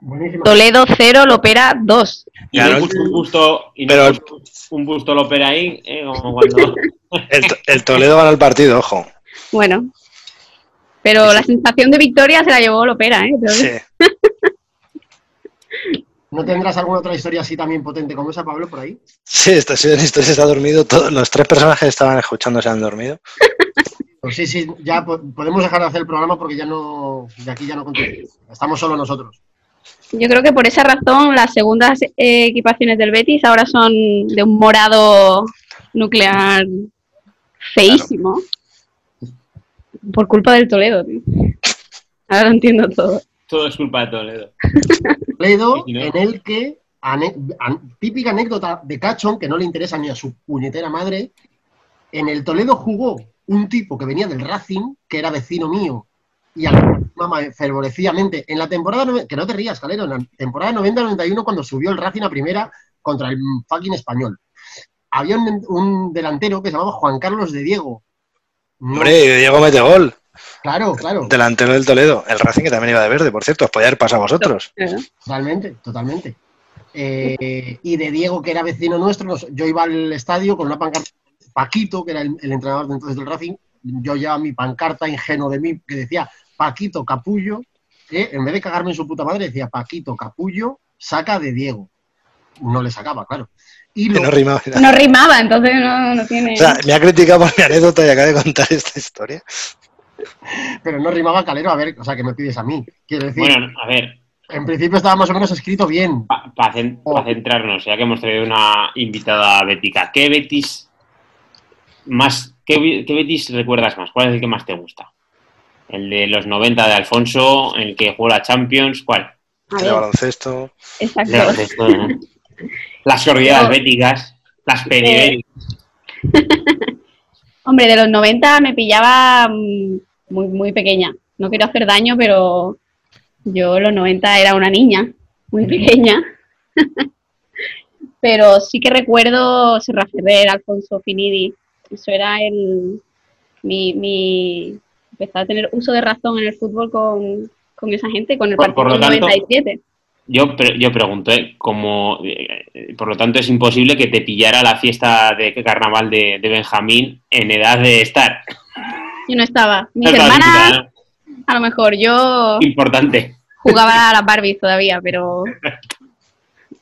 Buenísima. Toledo 0, Lopera 2. Y Claro. un busto, y no Pero- un busto Lopera ahí, eh, como cuando... El, el Toledo ganó el partido, ojo. Bueno. Pero la sensación de victoria se la llevó Lopera, ¿eh? Sí. ¿No tendrás alguna otra historia así también potente como esa, Pablo, por ahí? Sí, esta historia se ha dormido. Todos los tres personajes que estaban escuchando se han dormido. Pues sí, sí, ya po- podemos dejar de hacer el programa porque ya no, de aquí ya no continuamos. Estamos solo nosotros. Yo creo que por esa razón las segundas eh, equipaciones del Betis ahora son de un morado nuclear feísimo. Por culpa del Toledo, tío. Ahora lo entiendo todo. Todo es culpa de Toledo. Toledo, en el que, ane- an- típica anécdota de Cachón, que no le interesa ni a su puñetera madre, en el Toledo jugó un tipo que venía del Racing, que era vecino mío, y al fervorecidamente, en la temporada, que no te rías, Calero, en la temporada 90-91, cuando subió el Racing a primera contra el fucking español, había un, un delantero que se llamaba Juan Carlos de Diego. No, Hombre, Diego mete gol. claro, claro. Delantero del Toledo. El Racing que también iba de verde, por cierto. Os podía haber pasado a vosotros. Totalmente, totalmente. Eh, y de Diego, que era vecino nuestro, yo iba al estadio con una pancarta. Paquito, que era el, el entrenador de entonces del Racing, yo llevaba mi pancarta ingenuo de mí que decía Paquito Capullo, que en vez de cagarme en su puta madre decía Paquito Capullo, saca de Diego. No le sacaba, claro. Y Que lo, no rimaba. No rimaba, entonces no, no tiene. O sea, me ha criticado por mi anécdota y acaba de contar esta historia. pero no rimaba calero, a ver, o sea, que me pides a mí. Quiero decir, Bueno, a ver, en principio estaba más o menos escrito bien. para centrarnos, ya que hemos traído una invitada bética, ¿qué Betis más, qué, Be- qué Betis recuerdas más? ¿Cuál es el que más te gusta? ¿El de los 90 de Alfonso, el que jugó la Champions? ¿Cuál? Ver, baloncesto. exacto. De- de esto, ¿no? Las corridas béticas, las peribélicas. Hombre, de los 90 me pillaba mm, muy, muy pequeña. No quiero hacer daño, pero yo en los 90 era una niña, muy pequeña. pero sí que recuerdo Serra Ferrer, Alfonso Finidi. Eso era el. Mi, mi. Empezar a tener uso de razón en el fútbol con, con esa gente, con el Por- partido por lo del tanto- 97. Yo, pre- yo pregunto, ¿eh? Como, eh, por lo tanto, es imposible que te pillara la fiesta de carnaval de, de Benjamín en edad de estar. Yo no estaba. Mis hermanas, invitada, a lo mejor, yo. ¿no? Importante. jugaba a las Barbies todavía, pero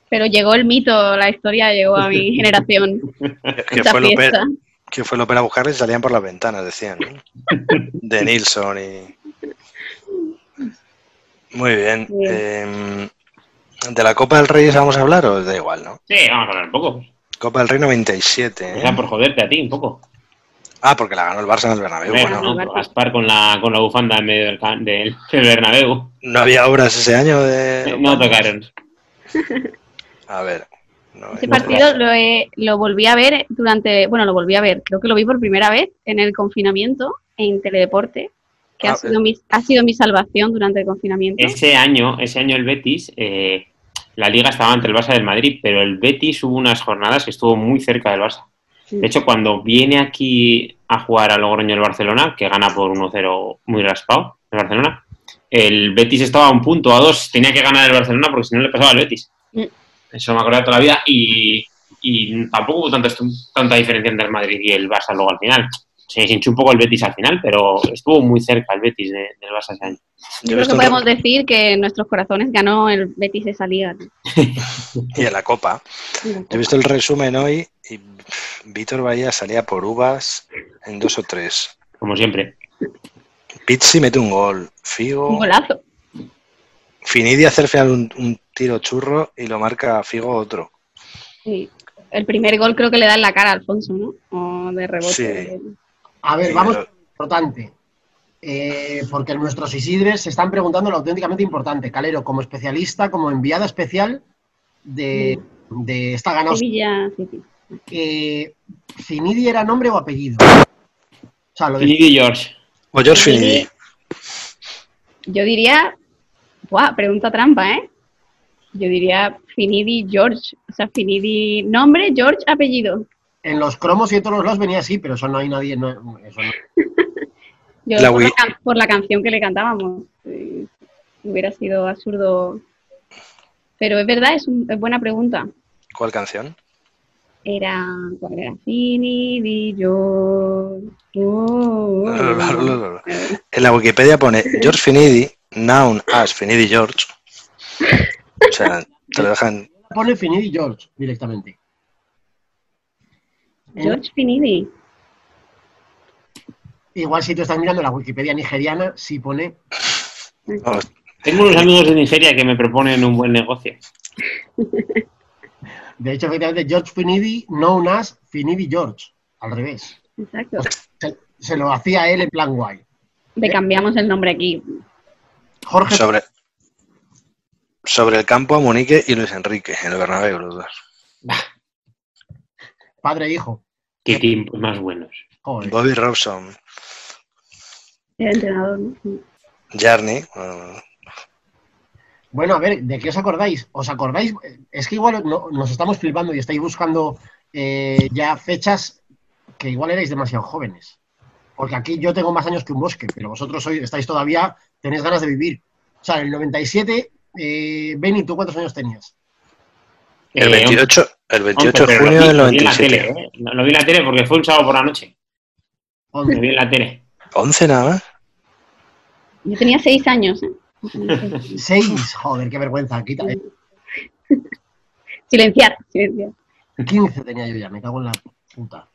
pero llegó el mito, la historia llegó a mi generación. Que esa fue, ópera, que fue el ópera a buscarles y salían por las ventanas, decían. ¿no? De Nilsson y. Muy bien. Bien. Eh, ¿De la Copa del Rey vamos a hablar o da igual, no? Sí, vamos a hablar un poco. Copa del Rey 97. O ¿eh? sea, por joderte a ti un poco. Ah, porque la ganó el Barça en el Bernabéu. Bueno, ¿no? Gaspar con la, con la bufanda en medio del, can- del, del Bernabéu. no había obras ese año de. No tocaron. A ver. no, Ese partido lo, he- lo volví a ver durante, bueno, lo volví a ver, creo que lo vi por primera vez en el confinamiento en Teledeporte, que Ah, ha, sido mi, ha sido mi salvación durante el confinamiento. Ese año, ese año el Betis, eh, la liga estaba entre el Barça y el Madrid, pero el Betis hubo unas jornadas que estuvo muy cerca del Barça. Sí. De hecho, cuando viene aquí a jugar a Logroño el Barcelona, que gana por 1-0 muy raspado el Barcelona, el Betis estaba a un punto, a dos, tenía que ganar el Barcelona porque si no le pasaba al Betis. Mm. Eso me acuerdo de toda la vida y, y tampoco hubo tanta, tanta diferencia entre el Madrid y el Barça luego al final. Se hinchó un poco el Betis al final, pero estuvo muy cerca el Betis de- del Barça ese año. Yo creo que un- podemos decir que en nuestros corazones ganó el Betis esa liga. ¿no? Y en la Copa. He visto el resumen hoy y Víctor Bahía salía por uvas en dos o tres. Como siempre. Pizzi mete un gol. Un Figo. golazo. Finidi hace al final un, un tiro churro y lo marca Figo otro. Sí. El primer gol creo que le da en la cara a Alfonso, ¿no? O de rebote. Sí. A ver, Sí, vamos pero- a lo importante. Eh, porque nuestros Isidres se están preguntando lo auténticamente importante. Calero, como especialista, como enviada especial de de ganado. Sevilla City. Eh, ¿Finidi era nombre o apellido? O sea, lo de Finidi George. O George Finidi. Yo diría, ¡buah! Pregunta trampa, ¿eh? Yo diría Finidi George. O sea, Finidi nombre, George apellido. En los cromos y en todos los lados venía así, pero eso no hay nadie. no- eso no. Yo La por, la can- por la canción que le cantábamos. eh, hubiera sido absurdo. Pero es verdad, es, un- es buena pregunta. ¿Cuál canción? Era, ¿cuál era? Finidi George. En la Wikipedia pone George Finidi, noun as Finidi George. O sea, te lo dejan. Pone Finidi George directamente. George Finidi. igual si tú estás mirando la Wikipedia nigeriana, sí pone. vamos, Tengo unos amigos de Nigeria que me proponen un buen negocio. De hecho, efectivamente, George Finidi, known as Finidi George. Al revés. Exacto. Se, se lo hacía él en plan guay. Le cambiamos el nombre aquí. Jorge sobre, sobre el campo a Monique y Luis Enrique en el Bernabéu, los dos. padre e hijo. Qué tiempos más buenos. Joder. Bobby Robson, Era entrenador. Jarney, bueno, Bueno, a ver, ¿de qué os acordáis? ¿Os acordáis? Es que igual no- nos estamos flipando y estáis buscando eh, ya fechas que igual erais demasiado jóvenes. Porque aquí yo tengo más años que un bosque, pero vosotros hoy estáis todavía, tenéis ganas de vivir. O sea, en el 97, eh, Benny, ¿tú cuántos años tenías? El Eh, 28, el 28 once, de pero junio del lo vi en la 97. tele, ¿eh? Lo lo vi en la tele porque fue un sábado por la noche. Lo vi en la tele. 11 nada más. Yo tenía seis años. ¿eh? Yo tenía seis años. Seis, joder, qué vergüenza. Quita, eh, Silenciar, silenciar. 15 tenía yo ya, me cago en la puta.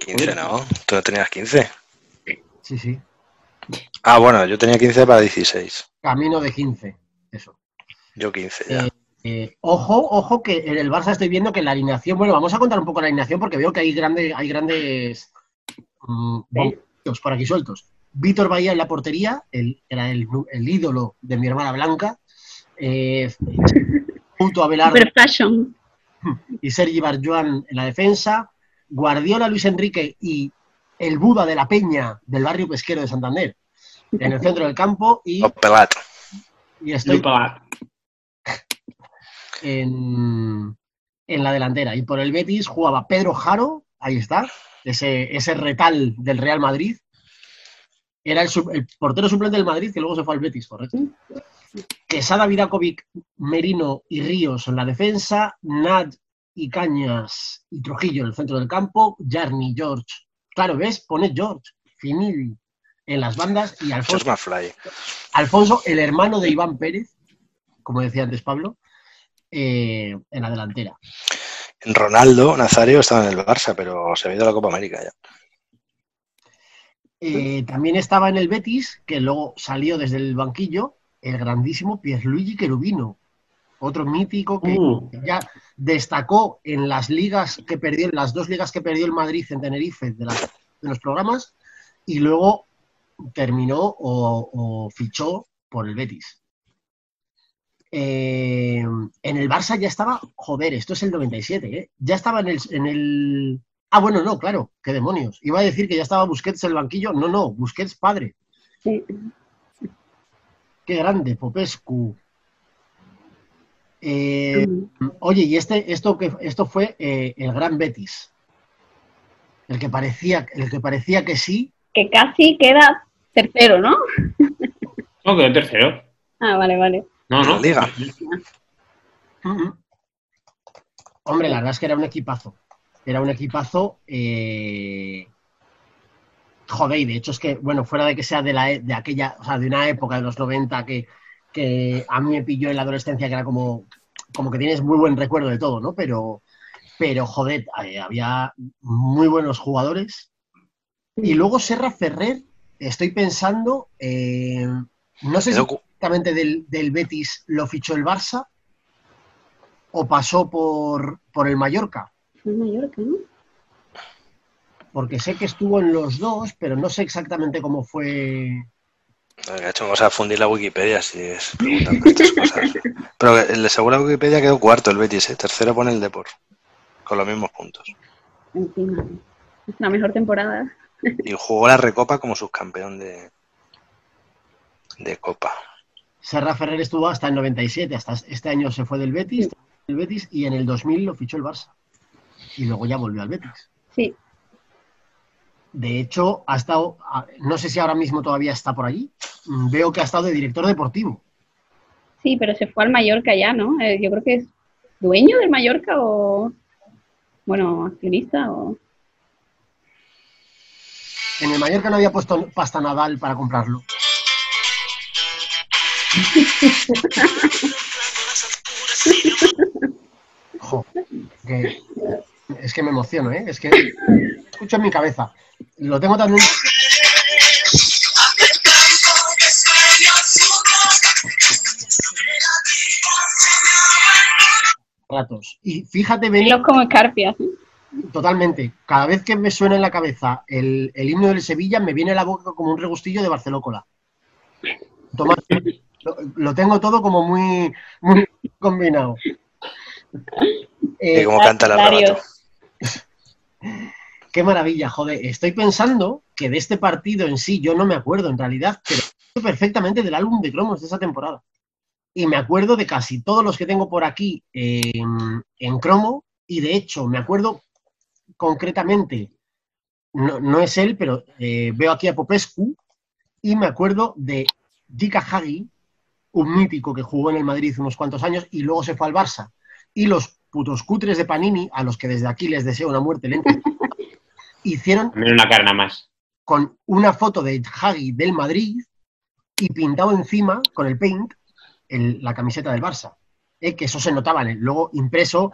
15 no, tú no tenías 15. Sí, sí. Ah, bueno, yo tenía 15 para 16. Camino de 15, eso. Yo 15 ya. Eh, eh, ojo, ojo, que en el Barça estoy viendo que la alineación, bueno, vamos a contar un poco la alineación porque veo que hay, grande, hay grandes mm, por aquí sueltos. Víctor Bahía en la portería, el, era el, el ídolo de mi hermana Blanca. Eh, Abelardo Super fashion. y Sergi Barjuan en la defensa. Guardiola, Luis Enrique y el Buda de la Peña del barrio pesquero de Santander en el centro del campo. Y, O Pelat. y estoy Lupa- en, en la delantera. Y por el Betis jugaba Pedro Jaro, ahí está, ese, ese retal del Real Madrid. Era el, sub- el portero suplente del Madrid que luego se fue al Betis, ¿correcto? Quesada, Vidakovic, Merino y Ríos en la defensa, Nad y Cañas y Trujillo en el centro del campo, Jarni, George. Claro, ¿ves? Pone George, Finidi en las bandas y Alfonso. Alfonso, el hermano de Iván Pérez, como decía antes Pablo, eh, en la delantera. Ronaldo Nazario estaba en el Barça, pero se ha ido a la Copa América ya. Eh, también estaba en el Betis, que luego salió desde el banquillo, el grandísimo Pierluigi Cherubino, otro mítico que Uh, ya destacó en las ligas que perdió, en las dos ligas que perdió el Madrid en Tenerife de, las- de los programas, y luego terminó o, o fichó por el Betis. Eh, en el Barça ya estaba, joder, esto es el 97, ¿eh? Ya estaba en el, en el... Ah, bueno, no, claro, qué demonios. Iba a decir que ya estaba Busquets en el banquillo. No, no, Busquets padre. Sí. Qué grande, Popescu. Eh. Oye, y este, esto que esto fue eh, el Gran Betis. El que parecía, el que parecía que sí. Que casi queda tercero, ¿no? no, quedó tercero. Ah, vale, vale. No, no. La Liga. Hombre, la verdad es que era un equipazo. Era un equipazo. eh, Joder, y de hecho es que, bueno, fuera de que sea de, la, e- de aquella, o sea, de una época de los 90 que, que a mí me pilló en la adolescencia, que era como, como que tienes muy buen recuerdo de todo, ¿no? Pero, pero joder, eh, había muy buenos jugadores. Y luego Serra Ferrer, estoy pensando, eh, no sé si directamente del, del Betis lo fichó el Barça o pasó por, por el Mallorca, Fue en Mallorca, ¿no? porque sé que estuvo en los dos, pero no sé exactamente cómo fue. Ha hecho cosa fundir la Wikipedia si es preguntando estas cosas. Pero el de según la Wikipedia quedó cuarto el Betis, ¿eh? tercero pone el Depor, con los mismos puntos. Encima. Es la mejor temporada. Y jugó la Recopa como subcampeón de, de Copa. Serra Ferrer estuvo hasta el 97, hasta este año se fue del Betis, del Betis y en el 2000 lo fichó el Barça. Y luego ya volvió al Betis. Sí. De hecho, ha estado, a- no sé si ahora mismo todavía está por allí, mm, veo que ha estado de director deportivo. Sí, pero se fue al Mallorca ya, ¿no? Eh, yo creo que es dueño del Mallorca o, bueno, accionista o... En el Mallorca no había puesto pasta Nadal para comprarlo. Jo, que- es que me emociono, ¿eh? Es que escucho en mi cabeza. Lo tengo también. Ratos. Y fíjate, Beni, como escarpias. Totalmente. Cada vez que me suena en la cabeza el, el himno del Sevilla, me viene a la boca como un regustillo de Barcelócola. Toma- lo, lo tengo todo como muy, muy combinado. Y Eh, como canta arrebato. qué maravilla, joder. Estoy pensando que de este partido en sí yo no me acuerdo en realidad, pero perfectamente del álbum de cromos de esa temporada. Y me acuerdo de casi todos los que tengo por aquí en, en cromo. Y de hecho, me acuerdo concretamente, no, no es él, pero eh, veo aquí a Popescu. Y me acuerdo de Dika Hagi, un mítico que jugó en el Madrid unos cuantos años y luego se fue al Barça. Y los putos cutres de Panini, a los que desde aquí les deseo una muerte lenta, hicieron También una cara nada más. con una foto de Hagi del Madrid y pintado encima con el paint el- la camiseta del Barça. Eh, que eso se notaba en el luego impreso.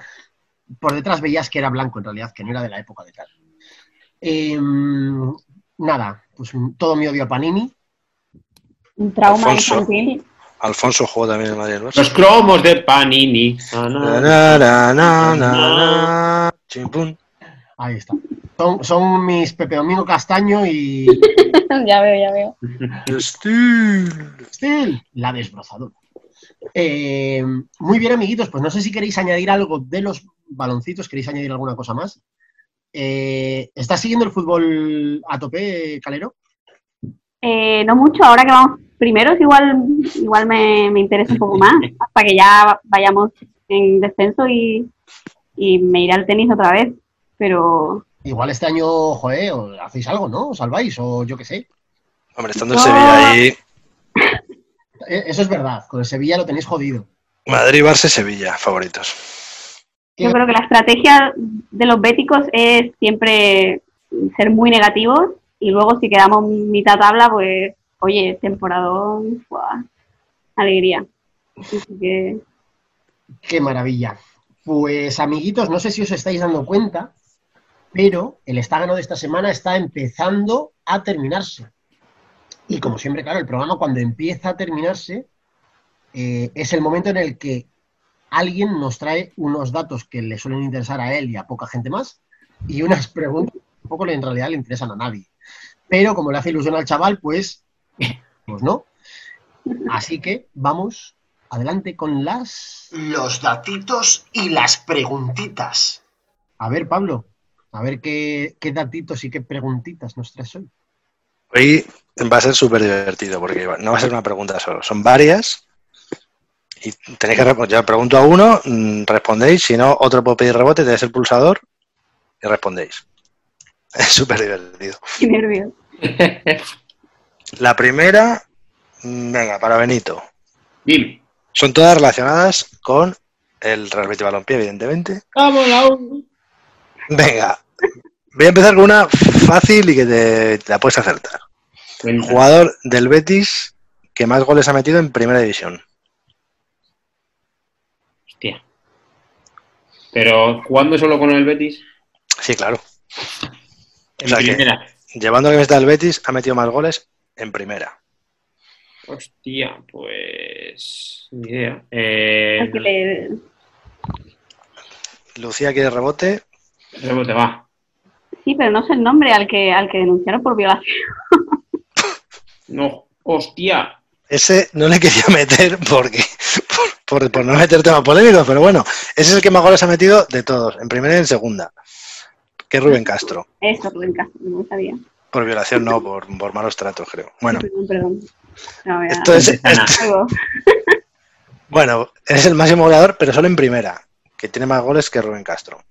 Por detrás veías que era blanco en realidad, que no era de la época de tal. Em, nada, pues todo mi odio a Panini. Un trauma Alfonso. infantil. Alfonso jugó también en el Madrid. Los cromos de Panini. Ah. Ahí está. Son, son mis Pepe Domingo Castaño y ya veo, ya veo. Steel. Steel, la desbrozadora. Eh, muy bien, amiguitos, pues no sé si queréis añadir algo de los baloncitos, queréis añadir alguna cosa más. Eh, ¿Estás siguiendo el fútbol a tope, Calero? Eh, no mucho, ahora que vamos primeros igual, igual me, me interesa un poco más, hasta que ya vayamos en descenso y, y me iré al tenis otra vez. Pero Igual este año, joder, o hacéis algo, ¿no? ¿Os salváis? O yo qué sé. Hombre, estando en No. Sevilla ahí, Eh, Eso es verdad, con el Sevilla lo tenéis jodido. Madrid, Barça, Sevilla, favoritos. yo creo que la estrategia de los béticos es siempre ser muy negativos y luego si quedamos mitad tabla, pues, oye, temporadón, ¡buah! alegría. Así que, Qué maravilla. Pues, amiguitos, no sé si os estáis dando cuenta, pero el estágano de esta semana está empezando a terminarse. Y como siempre, claro, el programa cuando empieza a terminarse eh, es el momento en el que alguien nos trae unos datos que le suelen interesar a él y a poca gente más y unas preguntas que tampoco le- en realidad le interesan a nadie. Pero como le hace ilusión al chaval, pues, pues no. Así que vamos adelante con las... Los datitos y las preguntitas. A ver, Pablo, a ver qué, qué datitos y qué preguntitas nos traes hoy. Hoy va a ser súper divertido porque no va a ser una pregunta solo, son varias. Y tenéis que responder. Yo pregunto a uno, mm, respondéis, si no, otro puede pedir rebote, tenéis el pulsador y respondéis. Es súper divertido. qué nervios. La primera, venga, para Benito. Dime. Son todas relacionadas con el Real Betis Balompié, evidentemente. Vamos, la. Venga, voy a empezar con una fácil y que te, te la puedes acertar. Cuenta. Jugador del Betis que más goles ha metido en primera división. Hostia. Pero jugando solo con el Betis, Sí, claro. en O sea que- primera. Llevando la camiseta del Betis, ha metido más goles en primera. Hostia, pues. Ni idea. Eh, le- Lucía quiere rebote. rebote, va. Sí, pero no sé el nombre al que, al que denunciaron por violación. No. ¡Hostia! Ese no le quería meter porque por, por- por no meter temas polémicos, pero bueno, ese es el que más goles ha metido de todos, en primera y en segunda. Que es Rubén Castro. Eso, Rubén Castro, no lo sabía. Por violación no, por, por malos tratos, creo. Bueno, Perdón, perdón. No, esto es, esto- bueno, es el máximo goleador, pero solo en primera, que tiene más goles que Rubén Castro.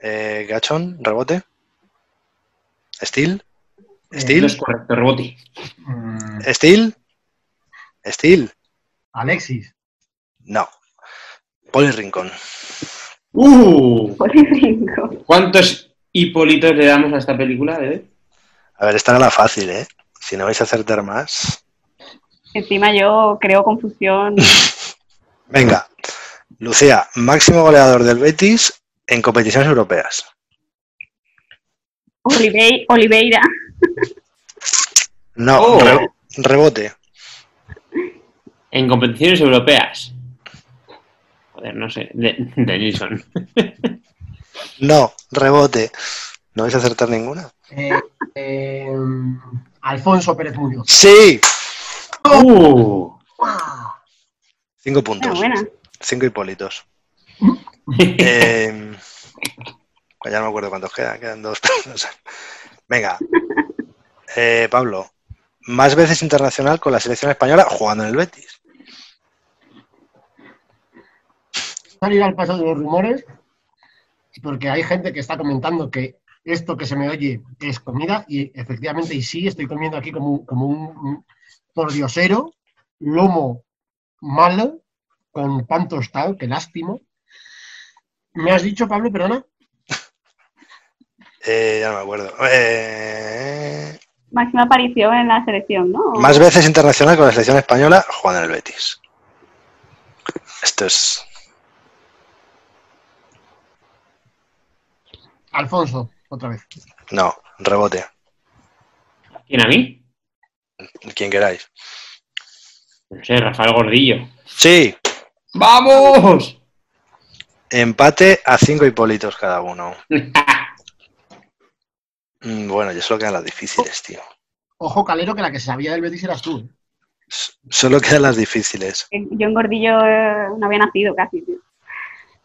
Eh, Gachón, rebote. Steel. Eh, Steel. No es correcto, rebote. Mm, Steel. Steel. Alexis. No. Poli Rincón. ¡Uh! ¿Cuántos hipolitos le damos a esta película, bebé? A ver, esta era la fácil, ¿eh? Si no vais a acertar más. Encima yo creo confusión. Venga. Lucía, máximo goleador del Betis en competiciones europeas. Olivei- Oliveira. No, Oh. re- rebote. En competiciones europeas. Joder, no sé. De, de Nilsson. No, rebote. ¿No vais a acertar ninguna? Eh, eh, Alfonso Pérez Muñoz. Sí. ¡Uh! ¡Ah! Cinco puntos. buena. Cinco hipolitos. Eh, pues ya no me acuerdo cuántos quedan. Quedan dos. Venga. Eh, Pablo. Más veces internacional con la selección española jugando en el Betis. Salir al paso de los rumores, porque hay gente que está comentando que esto que se me oye es comida, y efectivamente, y sí, estoy comiendo aquí como, un- como un, pordiosero, lomo malo, con pan tostado, que lástimo. ¿Me has dicho, Pablo, perdona? Eh, ya no me acuerdo. Eh, Máxima aparición en la selección, ¿no? más veces internacional con la selección española jugando en el Betis. Esto es. Alfonso, otra vez. No, rebote. ¿Quién a mí? Quien queráis. No sé, Rafael Gordillo. Sí, ¡Vamos! empate a cinco hipolitos cada uno. Mm, Bueno, ya solo quedan las difíciles, tío. Ojo, Calero, que la que sabía del Betis eras tú. ¿eh? Solo quedan las difíciles. Yo en Gordillo eh, no había nacido casi. tío.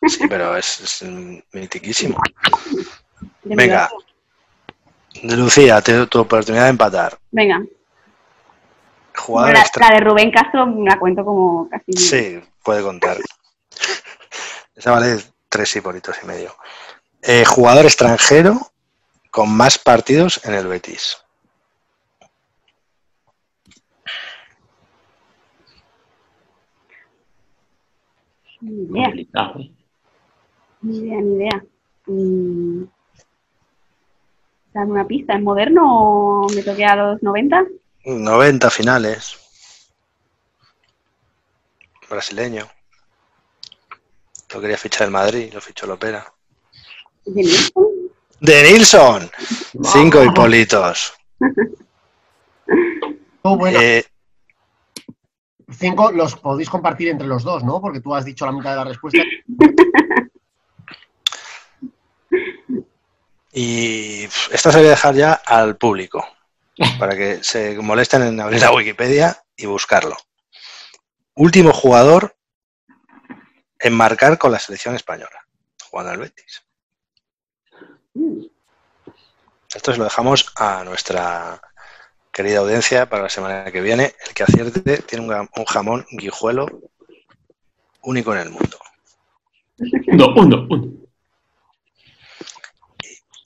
Sí, pero es, es mitiquísimo. Venga. Lucía, te- tu oportunidad de empatar. Venga. Jugador la, extra. la de Rubén Castro la cuento como casi. Sí, puede contar. Esa vale tres hipolitos y medio. Eh, jugador extranjero con más partidos en el Betis. Complicado. Ni idea, ni idea. Mm. Dame una pista. ¿Es moderno o me toqué a los 90? 90 finales. Brasileño. Lo quería fichar el Madrid, lo fichó el Opera. ¿De Nilsson? De Nilsson. Cinco hipolitos. Oh, bueno, Eh, cinco los podéis compartir entre los dos, ¿no? Porque tú has dicho la mitad de la respuesta. y esta se voy a dejar ya al público. Para que se molesten en abrir la Wikipedia y buscarlo. Último jugador en marcar con la selección española. Jugando al Betis. Mm. Esto se lo dejamos a nuestra querida audiencia para la semana que viene. El que acierte tiene un jamón guijuelo único en el mundo. Uno, uno, uno.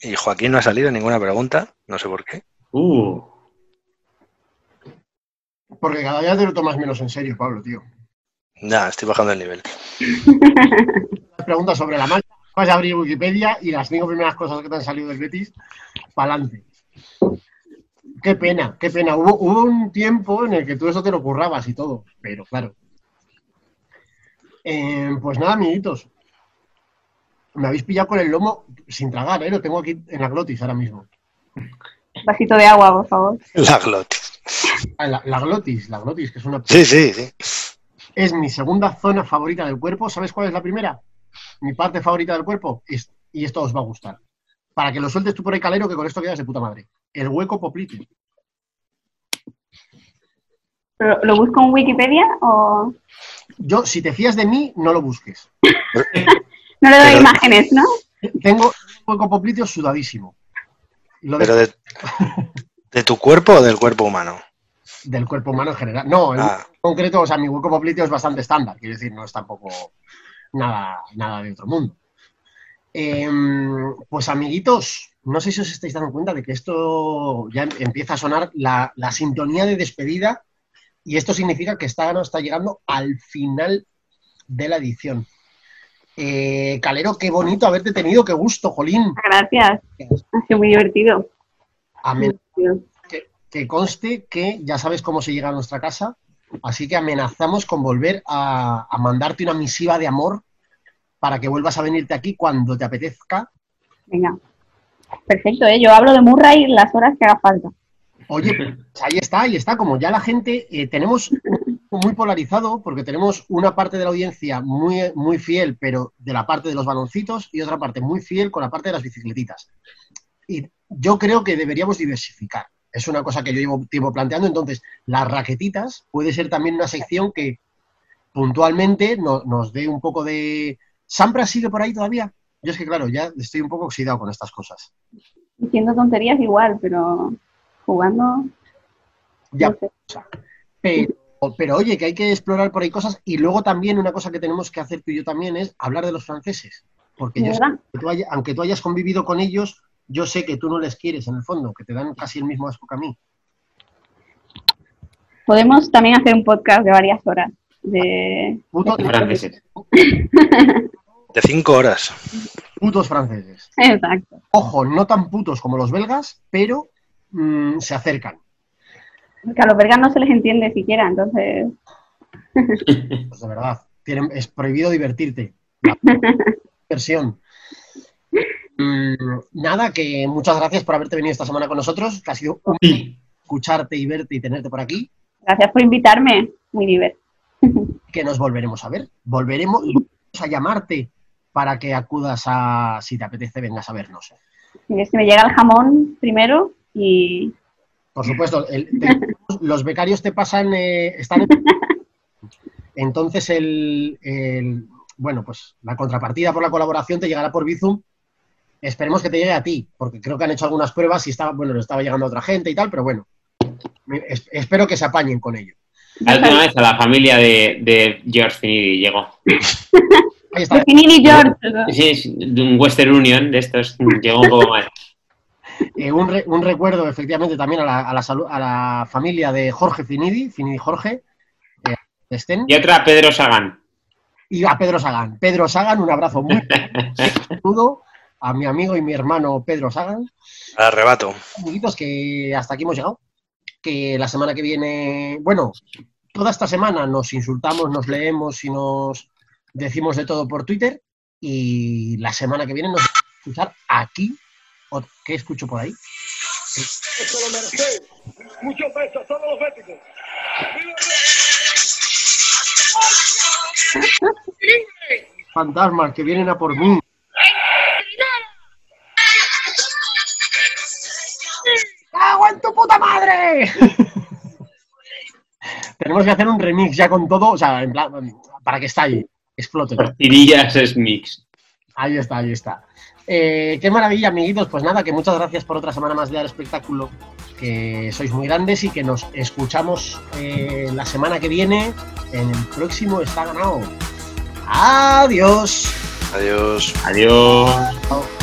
Y Joaquín no ha salido ninguna pregunta, no sé por qué. Uh. Porque cada día te lo tomas menos en serio, Pablo, tío. Ya, estoy bajando el nivel. Preguntas sobre la marcha, vas a abrir Wikipedia y las cinco primeras cosas que te han salido del Betis, para adelante. Qué pena, qué pena. Hubo, hubo un tiempo en el que tú eso te lo currabas y todo, pero claro. Eh, pues nada, amiguitos. Me habéis pillado con el lomo sin tragar, ¿eh? Lo tengo aquí en la glotis ahora mismo. Vasito de agua, por favor. La glotis. Ah, La, la glotis, la glotis, que es una... Sí, sí, sí. Es mi segunda zona favorita del cuerpo. ¿Sabes cuál es la primera? Mi parte favorita del cuerpo. Es, y esto os va a gustar. Para que lo sueltes tú por ahí, calero, que con esto quedas de puta madre. El hueco poplite. ¿Lo, lo busco en Wikipedia o Yo, si te fías de mí, no lo busques. no le doy Pero- imágenes, no? Tengo un hueco popliteo sudadísimo. Lo Pero de, de tu cuerpo o del cuerpo humano. del cuerpo humano en general. No, en Ah. concreto, o sea, mi hueco popliteo es bastante estándar, quiero decir, no es tampoco nada, nada de otro mundo. Em, pues amiguitos, no sé si os estáis dando cuenta de que esto ya em- empieza a sonar la, la sintonía de despedida y esto significa que está, está llegando al final de la edición. Eh, Calero, qué bonito haberte tenido, qué gusto, Jolín. Gracias. Ha sido muy divertido. Amen- que, que conste que ya sabes cómo se llega a nuestra casa, así que amenazamos con volver a, a mandarte una misiva de amor para que vuelvas a venirte aquí cuando te apetezca. Venga. Perfecto, ¿eh? Yo hablo de Murray las horas que haga falta. Oye, pues ahí está, ahí está, como ya la gente, eh, tenemos muy polarizado, porque tenemos una parte de la audiencia muy, muy fiel, pero de la parte de los baloncitos, y otra parte muy fiel con la parte de las bicicletitas. Y yo creo que deberíamos diversificar. Es una cosa que yo llevo tiempo planteando. Entonces, las raquetitas puede ser también una sección que puntualmente no- nos dé un poco de... ¿Sampras sigue por ahí todavía? Yo es que, claro, ya estoy un poco oxidado con estas cosas. Diciendo tonterías igual, pero jugando. Ya no sé. Pero, pero oye, que hay que explorar por ahí cosas. Y luego también una cosa que tenemos que hacer tú y yo también es hablar de los franceses. Porque ¿De yo sé verdad? que tú haya- aunque tú hayas convivido con ellos, yo sé que tú no les quieres en el fondo, que te dan casi el mismo asco que a mí. Podemos también hacer un podcast de varias horas. De... Puto- Franceses. De cinco horas. putos franceses. Exacto. Ojo, no tan putos como los belgas, pero mm, se acercan. Porque a los belgas no se les entiende siquiera, entonces. Pues de verdad. Tienen- es prohibido divertirte. Versión. Mm, nada, que muchas gracias por haberte venido esta semana con nosotros, que ha sido un Sí. escucharte y verte y tenerte por aquí. Gracias por invitarme. Muy divertido. que nos volveremos a ver. Volveremos a llamarte para que acudas a, si te apetece, vengas a vernos. Si me llega el jamón primero y. Por supuesto, el- te- los becarios te pasan, eh, están en- Entonces, el, el- bueno, pues la contrapartida por la colaboración te llegará por Bizum. Esperemos que te llegue a ti, porque creo que han hecho algunas pruebas y estaba, bueno, le estaba llegando a otra gente y tal, pero bueno, es- espero que se apañen con ello. La última vez a la familia de, de George Finidi llegó. Ahí está. George. Sí, es de un Western Union de estos, llegó un poco mal. Eh, un, re- un recuerdo, efectivamente, también a la, a la salu- a la familia de Jorge Finidi, Finidi Jorge, eh, estén, Y otra, Pedro Sagan. y a Pedro Sagan. Pedro Sagan, un abrazo muy saludo a mi amigo y mi hermano Pedro Sagan. Al arrebato. Amiguitos, que hasta aquí hemos llegado. Que la semana que viene, bueno, toda esta semana nos insultamos, nos leemos y nos decimos de todo por Twitter. Y la semana que viene nos vamos a escuchar aquí. O- ¿Qué escucho por ahí? Esto lo merece. Muchos besos a todos los béticos. Fantasmas que vienen a por mí. ¡Cago en tu puta madre! Tenemos que hacer un remix ya con todo, o sea, en plan, para que estalle, explote. Tortillas es mix. Ahí está, ahí está. Eh, qué maravilla, amiguitos. Pues nada, que muchas gracias por otra semana más de Dar Espectáculo. Que sois muy grandes y que nos escuchamos eh, la semana que viene en el próximo Está Ganado. Adiós. Adiós. Adiós.